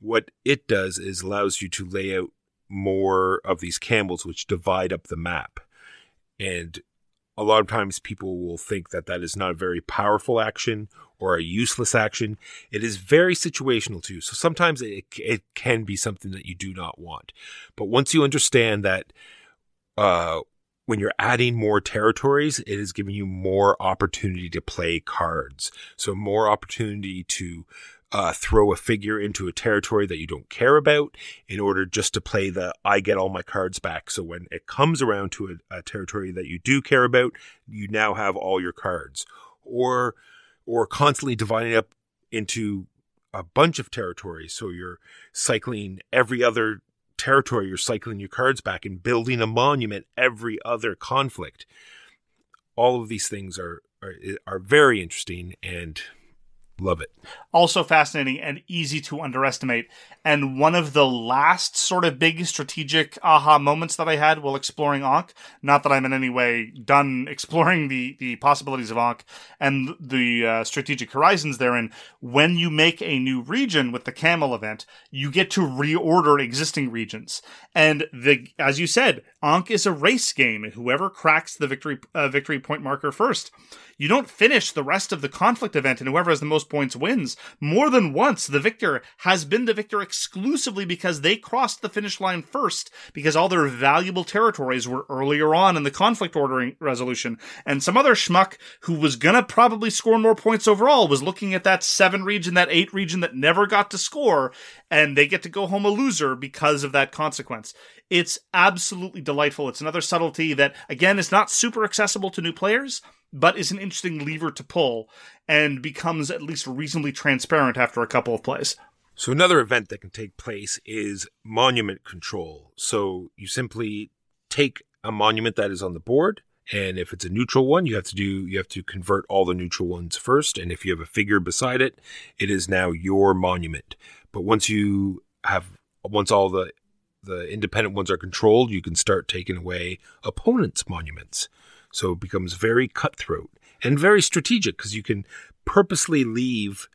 Speaker 1: what it does is allows you to lay out more of these camels which divide up the map. And a lot of times people will think that that is not a very powerful action or a useless action. It is very situational too. So sometimes it, it can be something that you do not want. But once you understand that, uh, when you're adding more territories, it is giving you more opportunity to play cards. So more opportunity to uh, throw a figure into a territory that you don't care about in order just to play the I get all my cards back. So when it comes around to a, a territory that you do care about, you now have all your cards. Or or constantly dividing up into a bunch of territories. So you're cycling every other territory, you're cycling your cards back and building a monument every other conflict. All of these things are are, are very interesting and love it.
Speaker 2: also fascinating and easy to underestimate. And one of the last sort of big strategic aha moments that I had while exploring Ankh, not that I'm in any way done exploring the, the possibilities of Ankh and the uh, strategic horizons therein, when you make a new region with the camel event, you get to reorder existing regions. And the, as you said, Ankh is a race game. Whoever cracks the victory, uh, victory point marker first you don't finish the rest of the conflict event and whoever has the most points wins. More than once, the victor has been the victor exclusively because they crossed the finish line first, because all their valuable territories were earlier on in the conflict ordering resolution. And some other schmuck who was gonna probably score more points overall was looking at that seven region, that eight region that never got to score, and they get to go home a loser because of that consequence. It's absolutely delightful. It's another subtlety that, again, is not super accessible to new players, but is an interesting lever to pull and becomes at least reasonably transparent after a couple of plays.
Speaker 1: So another event that can take place is monument control. So you simply take a monument that is on the board and if it's a neutral one, you have to do you have to convert all the neutral ones first and if you have a figure beside it, it is now your monument. But once you have once all the the independent ones are controlled, you can start taking away opponents' monuments. So it becomes very cutthroat and very strategic because you can purposely leave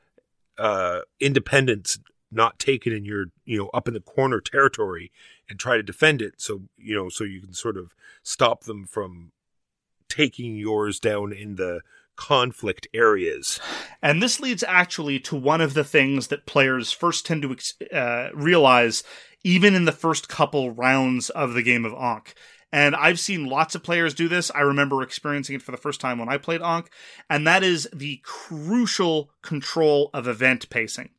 Speaker 1: uh, independence not taken in your you know up in the corner territory and try to defend it. So you know so you can sort of stop them from taking yours down in the conflict areas.
Speaker 2: And this leads actually to one of the things that players first tend to uh, realize even in the first couple rounds of the game of Ankh. And I've seen lots of players do this. I remember experiencing it for the first time when I played Ankh, and that is the crucial control of event pacing.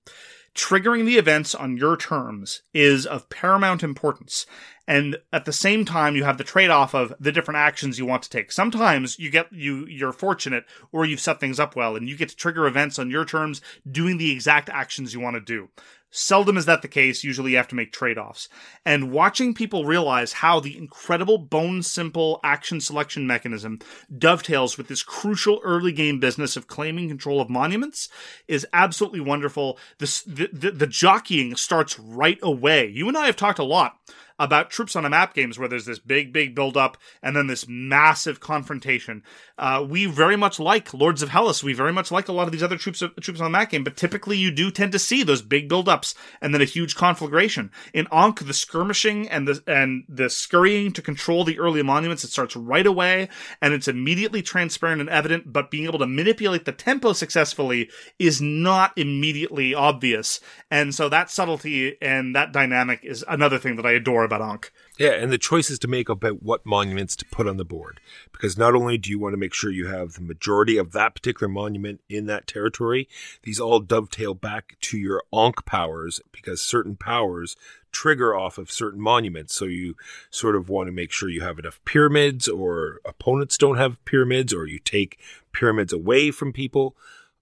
Speaker 2: Triggering the events on your terms is of paramount importance. And at the same time, you have the trade-off of the different actions you want to take. Sometimes you get you you're fortunate, or you've set things up well, and you get to trigger events on your terms, doing the exact actions you want to do. Seldom is that the case. Usually you have to make trade offs. And watching people realize how the incredible bone simple action selection mechanism dovetails with this crucial early game business of claiming control of monuments is absolutely wonderful. This, the, the, the jockeying starts right away. You and I have talked a lot about troops on a map games where there's this big, big build up and then this massive confrontation. Uh, we very much like Lords of Hellas. We very much like a lot of these other troops of, troops on the map game, but typically you do tend to see those big build ups and then a huge conflagration. In Ankh, the skirmishing and the and the scurrying to control the early monuments, it starts right away and it's immediately transparent and evident, but being able to manipulate the tempo successfully is not immediately obvious. And so that subtlety and that dynamic is another thing that I adore about Ankh.
Speaker 1: Yeah, and the choices to make about what monuments to put on the board. Because not only do you want to make sure you have the majority of that particular monument in that territory, these all dovetail back to your Ankh powers because certain powers trigger off of certain monuments. So you sort of want to make sure you have enough pyramids, or opponents don't have pyramids, or you take pyramids away from people.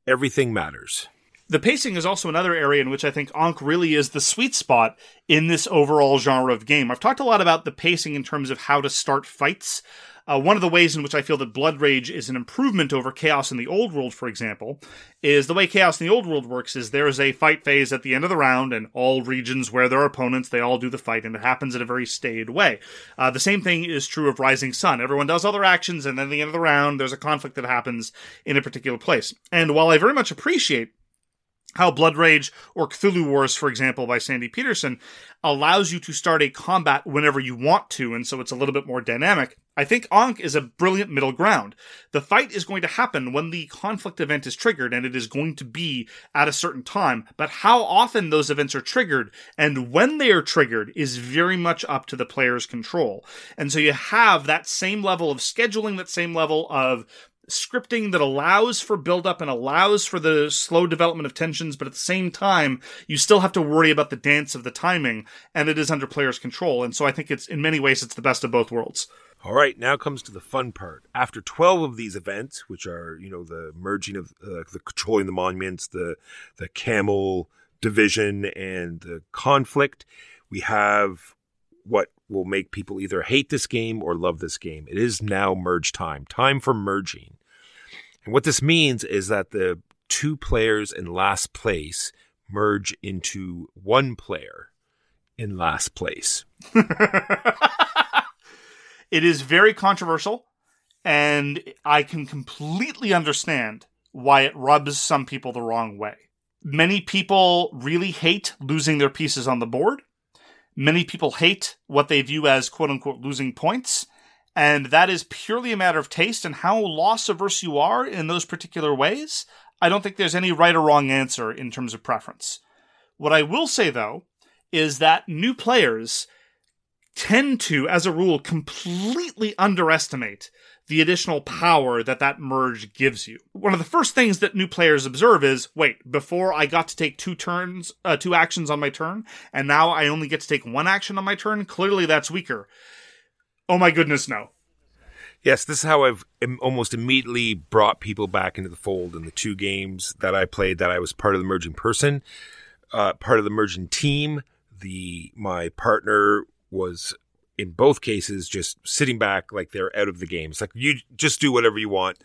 Speaker 1: Everything matters.
Speaker 2: The pacing is also another area in which I think Ankh really is the sweet spot in this overall genre of game. I've talked a lot about the pacing in terms of how to start fights. Uh, one of the ways in which I feel that Blood Rage is an improvement over Chaos in the Old World, for example, is the way Chaos in the Old World works is there is a fight phase at the end of the round, and all regions where there are opponents, they all do the fight, and it happens in a very staid way. Uh, the same thing is true of Rising Sun. Everyone does all their actions, and then at the end of the round, there's a conflict that happens in a particular place. And while I very much appreciate how Blood Rage or Cthulhu Wars, for example, by Sandy Petersen, allows you to start a combat whenever you want to, and so it's a little bit more dynamic. I think Ankh is a brilliant middle ground. The fight is going to happen when the conflict event is triggered, and it is going to be at a certain time. But how often those events are triggered and when they are triggered is very much up to the player's control. And so you have that same level of scheduling, that same level of scripting that allows for buildup and allows for the slow development of tensions, but at the same time, you still have to worry about the dance of the timing, and it is under players' control. And so I think it's in many ways it's the best of both worlds.
Speaker 1: All right, now comes to the fun part. After 12 of these events, which are, you know, the merging of uh, the controlling the monuments, the the camel division and the conflict, we have what will make people either hate this game or love this game. It is now merge time. Time for merging. And what this means is that the two players in last place merge into one player in last place.
Speaker 2: it is very controversial, and I can completely understand why it rubs some people the wrong way. Many people really hate losing their pieces on the board. Many people hate what they view as quote unquote losing points. And that is purely a matter of taste and how loss averse you are in those particular ways. I don't think there's any right or wrong answer in terms of preference. What I will say though is that new players tend to, as a rule, completely underestimate the additional power that that merge gives you. One of the first things that new players observe is, wait, before I got to take two turns, uh, two actions on my turn, and now I only get to take one action on my turn. Clearly that's weaker. Oh my goodness, no.
Speaker 1: Yes, this is how I've almost immediately brought people back into the fold in the two games that I played that I was part of the merging person, uh, part of the merging team. The my partner was in both cases just sitting back like they're out of the game. It's like you just do whatever you want.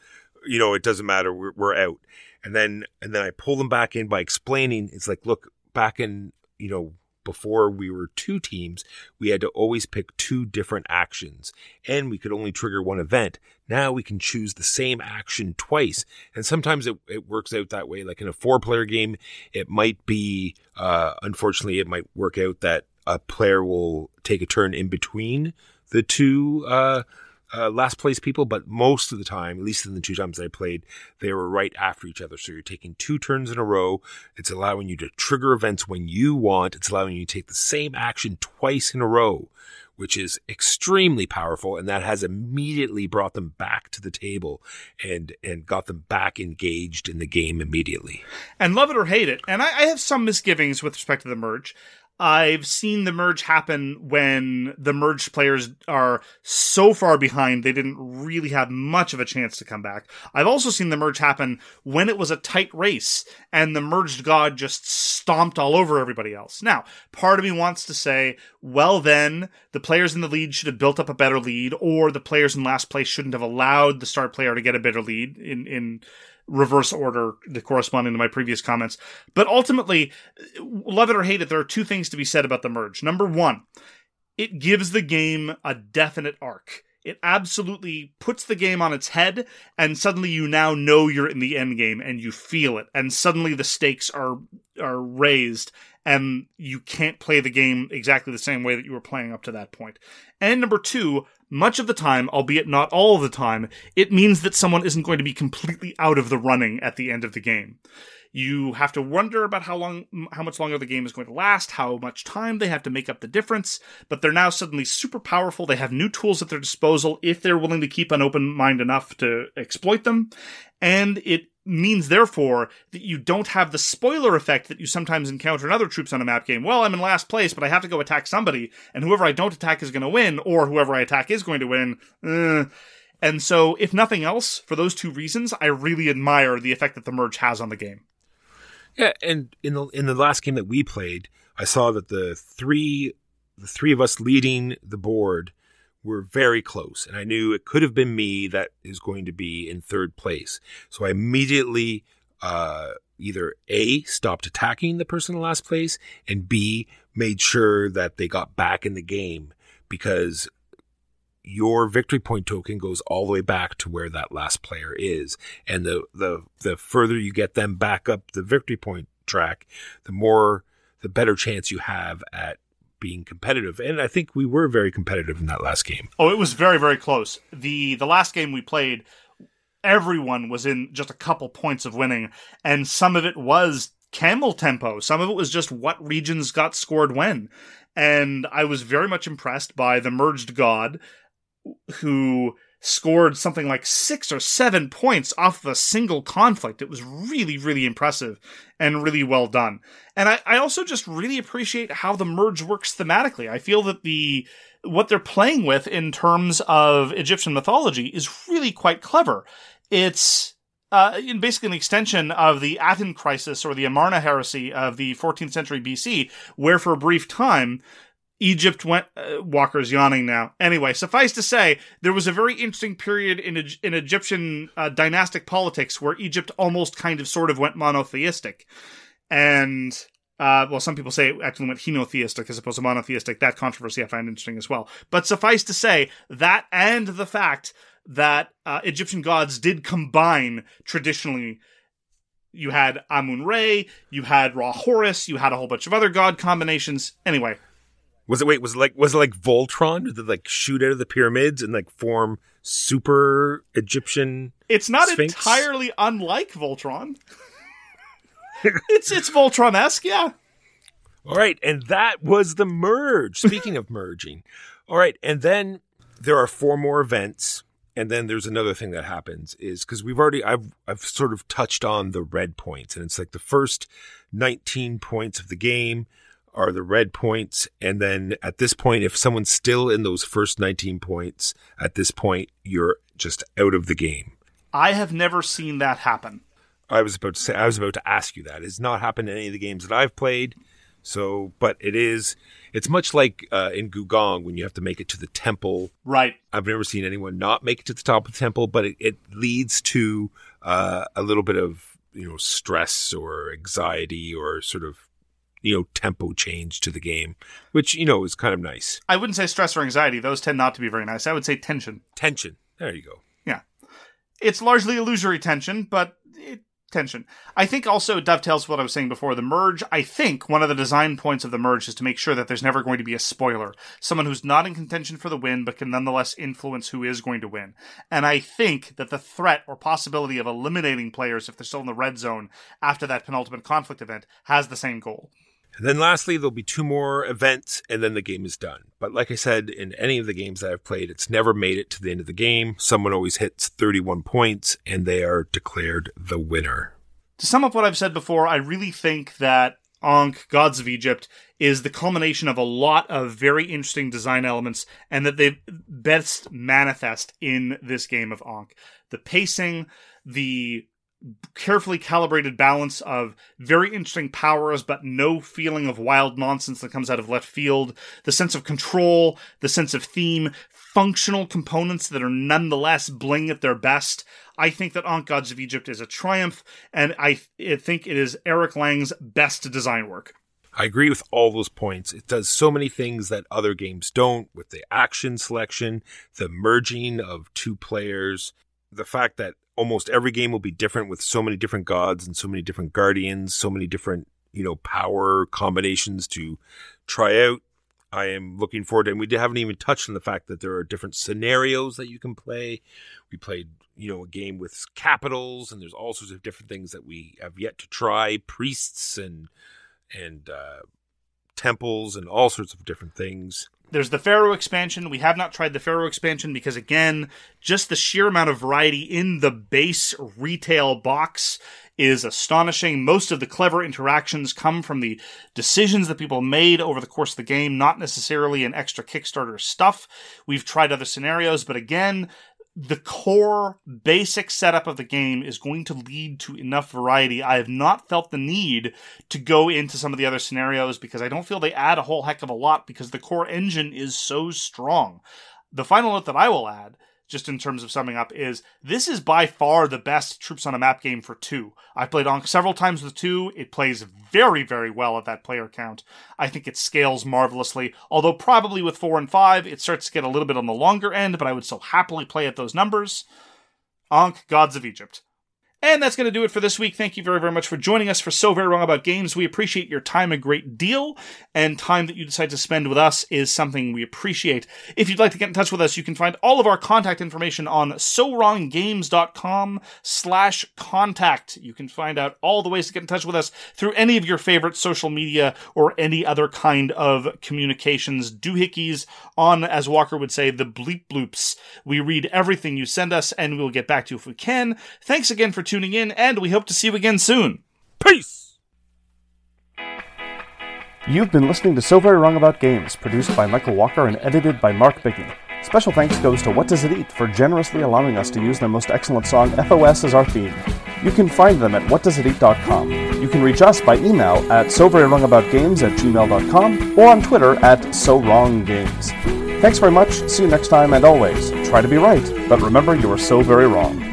Speaker 1: You know, it doesn't matter. We're, we're out. And then and then I pull them back in by explaining. It's like, look, back in you know before we were two teams, we had to always pick two different actions and we could only trigger one event. Now we can choose the same action twice. And sometimes it, it works out that way. Like in a four player game, it might be, uh, unfortunately, it might work out that a player will take a turn in between the two uh, uh, last place people, but most of the time, at least in the two times I played, they were right after each other. So you're taking two turns in a row. It's allowing you to trigger events when you want. It's allowing you to take the same action twice in a row, which is extremely powerful. And that has immediately brought them back to the table and, and got them back engaged in the game immediately.
Speaker 2: And love it or hate it. And I, I have some misgivings with respect to the merge. I've seen the merge happen when the merged players are so far behind they didn't really have much of a chance to come back. I've also seen the merge happen when it was a tight race and the merged god just stomped all over everybody else. Now, part of me wants to say, well, then the players in the lead should have built up a better lead, or the players in last place shouldn't have allowed the star player to get a better lead in, in, reverse order corresponding to my previous comments. But ultimately, love it or hate it, there are two things to be said about the merge. Number one, it gives the game a definite arc. It absolutely puts the game on its head, and suddenly you now know you're in the end game and you feel it, and suddenly the stakes are are raised, and you can't play the game exactly the same way that you were playing up to that point. And number two, much of the time, albeit not all the time, it means that someone isn't going to be completely out of the running at the end of the game. You have to wonder about how long, how much longer the game is going to last, how much time they have to make up the difference, but they're now suddenly super powerful. They have new tools at their disposal if they're willing to keep an open mind enough to exploit them. And it means therefore that you don't have the spoiler effect that you sometimes encounter in other troops on a map game. Well, I'm in last place, but I have to go attack somebody, and whoever I don't attack is going to win, or whoever I attack is going to win. Uh, and so, if nothing else, for those two reasons, I really admire the effect that the merge has on the game.
Speaker 1: Yeah, and in the in the last game that we played, I saw that the three the three of us leading the board were very close, and I knew it could have been me that is going to be in third place. So I immediately uh, either a stopped attacking the person in last place, and b made sure that they got back in the game because your victory point token goes all the way back to where that last player is. And the, the, the further you get them back up the victory point track, the more, the better chance you have at being competitive. And I think we were very competitive in that last game.
Speaker 2: Oh, it was very, very close. The, the last game we played, everyone was in just a couple points of winning, and some of it was camel tempo. Some of it was just what regions got scored when. And I was very much impressed by the merged god who scored something like six or seven points off of a single conflict. It was really, really impressive and really well done. And I, I also just really appreciate how the merge works thematically. I feel that the what they're playing with in terms of Egyptian mythology is really quite clever. It's uh, basically an extension of the Aten crisis or the Amarna heresy of the 14th century BC, where for a brief time Egypt went. Uh, Walker's yawning now. Anyway, suffice to say, there was a very interesting period in in Egyptian uh, dynastic politics where Egypt almost kind of sort of went monotheistic, and uh, well, some people say it actually went henotheistic as opposed to monotheistic. That controversy I find interesting as well. But suffice to say that and the fact that uh, Egyptian gods did combine traditionally you had Amun Re, you had Ra Horus, you had a whole bunch of other god combinations. Anyway,
Speaker 1: was it wait? Was it like was it like Voltron? Did it like shoot out of the pyramids and like form super Egyptian?
Speaker 2: It's not
Speaker 1: Sphinx?
Speaker 2: entirely unlike Voltron. it's it's Voltron esque, yeah.
Speaker 1: All right, and that was the merge. Speaking of merging, all right, and then there are four more events, and then there's another thing that happens is because we've already I've I've sort of touched on the red points, and it's like the first 19 points of the game are the red points. And then at this point, if someone's still in those first 19 points, at this point, you're just out of the game.
Speaker 2: I have never seen that happen.
Speaker 1: I was about to say, I was about to ask you that. It's not happened in any of the games that I've played. So, but it is, it's much like uh, in Gugong when you have to make it to the temple.
Speaker 2: Right.
Speaker 1: I've never seen anyone not make it to the top of the temple, but it, it leads to uh, a little bit of, you know, stress or anxiety or sort of you know tempo change to the game, which you know is kind of nice.
Speaker 2: I wouldn't say stress or anxiety; those tend not to be very nice. I would say tension.
Speaker 1: Tension. There you go.
Speaker 2: Yeah, it's largely illusory tension, but it, tension. I think also dovetails what I was saying before. The merge. I think one of the design points of the merge is to make sure that there's never going to be a spoiler, someone who's not in contention for the win, but can nonetheless influence who is going to win. And I think that the threat or possibility of eliminating players if they're still in the red zone after that penultimate conflict event has the same goal.
Speaker 1: And then lastly, there'll be two more events and then the game is done. But like I said, in any of the games that I've played, it's never made it to the end of the game. Someone always hits 31 points and they are declared the winner.
Speaker 2: To sum up what I've said before, I really think that Ankh, Gods of Egypt is the culmination of a lot of very interesting design elements and that they best manifest in this game of Ankh. The pacing, the carefully calibrated balance of very interesting powers, but no feeling of wild nonsense that comes out of left field, the sense of control, the sense of theme, functional components that are nonetheless bling at their best. I think that Ankh Gods of Egypt is a triumph, and I, I think it is Eric Lang's best design work.
Speaker 1: I agree with all those points. It does so many things that other games don't with the action selection, the merging of two players, the fact that almost every game will be different with so many different gods and so many different guardians, so many different, you know, power combinations to try out. I am looking forward to, and we haven't even touched on the fact that there are different scenarios that you can play. We played, you know, a game with capitals, and there's all sorts of different things that we have yet to try, priests and and uh, temples and all sorts of different things.
Speaker 2: There's the Pharaoh expansion. We have not tried the Pharaoh expansion because, again, just the sheer amount of variety in the base retail box is astonishing. Most of the clever interactions come from the decisions that people made over the course of the game, not necessarily in extra Kickstarter stuff. We've tried other scenarios, but again, the core basic setup of the game is going to lead to enough variety. I have not felt the need to go into some of the other scenarios because I don't feel they add a whole heck of a lot because the core engine is so strong. The final note that I will add just in terms of summing up, is this is by far the best Troops on a Map game for two. I've played Ankh several times with two. It plays very, very well at that player count. I think it scales marvelously, although probably with four and five, it starts to get a little bit on the longer end, but I would still happily play at those numbers. Ankh, Gods of Egypt. And that's going to do it for this week. Thank you very, very much for joining us for So Very Wrong About Games. We appreciate your time a great deal, and time that you decide to spend with us is something we appreciate. If you'd like to get in touch with us, you can find all of our contact information on sowronggames.com slash contact. You can find out all the ways to get in touch with us through any of your favorite social media or any other kind of communications doohickeys on, as Walker would say, the bleep bloops. We read everything you send us, and we'll get back to you if we can. Thanks again for tuning in, and we hope to see you again soon.
Speaker 1: Peace!
Speaker 3: You've been listening to So Very Wrong About Games, produced by Michael Walker and edited by Mark Bigney. Special thanks goes to What Does It Eat for generously allowing us to use their most excellent song, FOS, as our theme. You can find them at whatdoesiteat.com. You can reach us by email at soverywrongaboutgames at gmail.com or on Twitter at so wrong games. Thanks very much, see you next time, and always, try to be right, but remember you are so very wrong.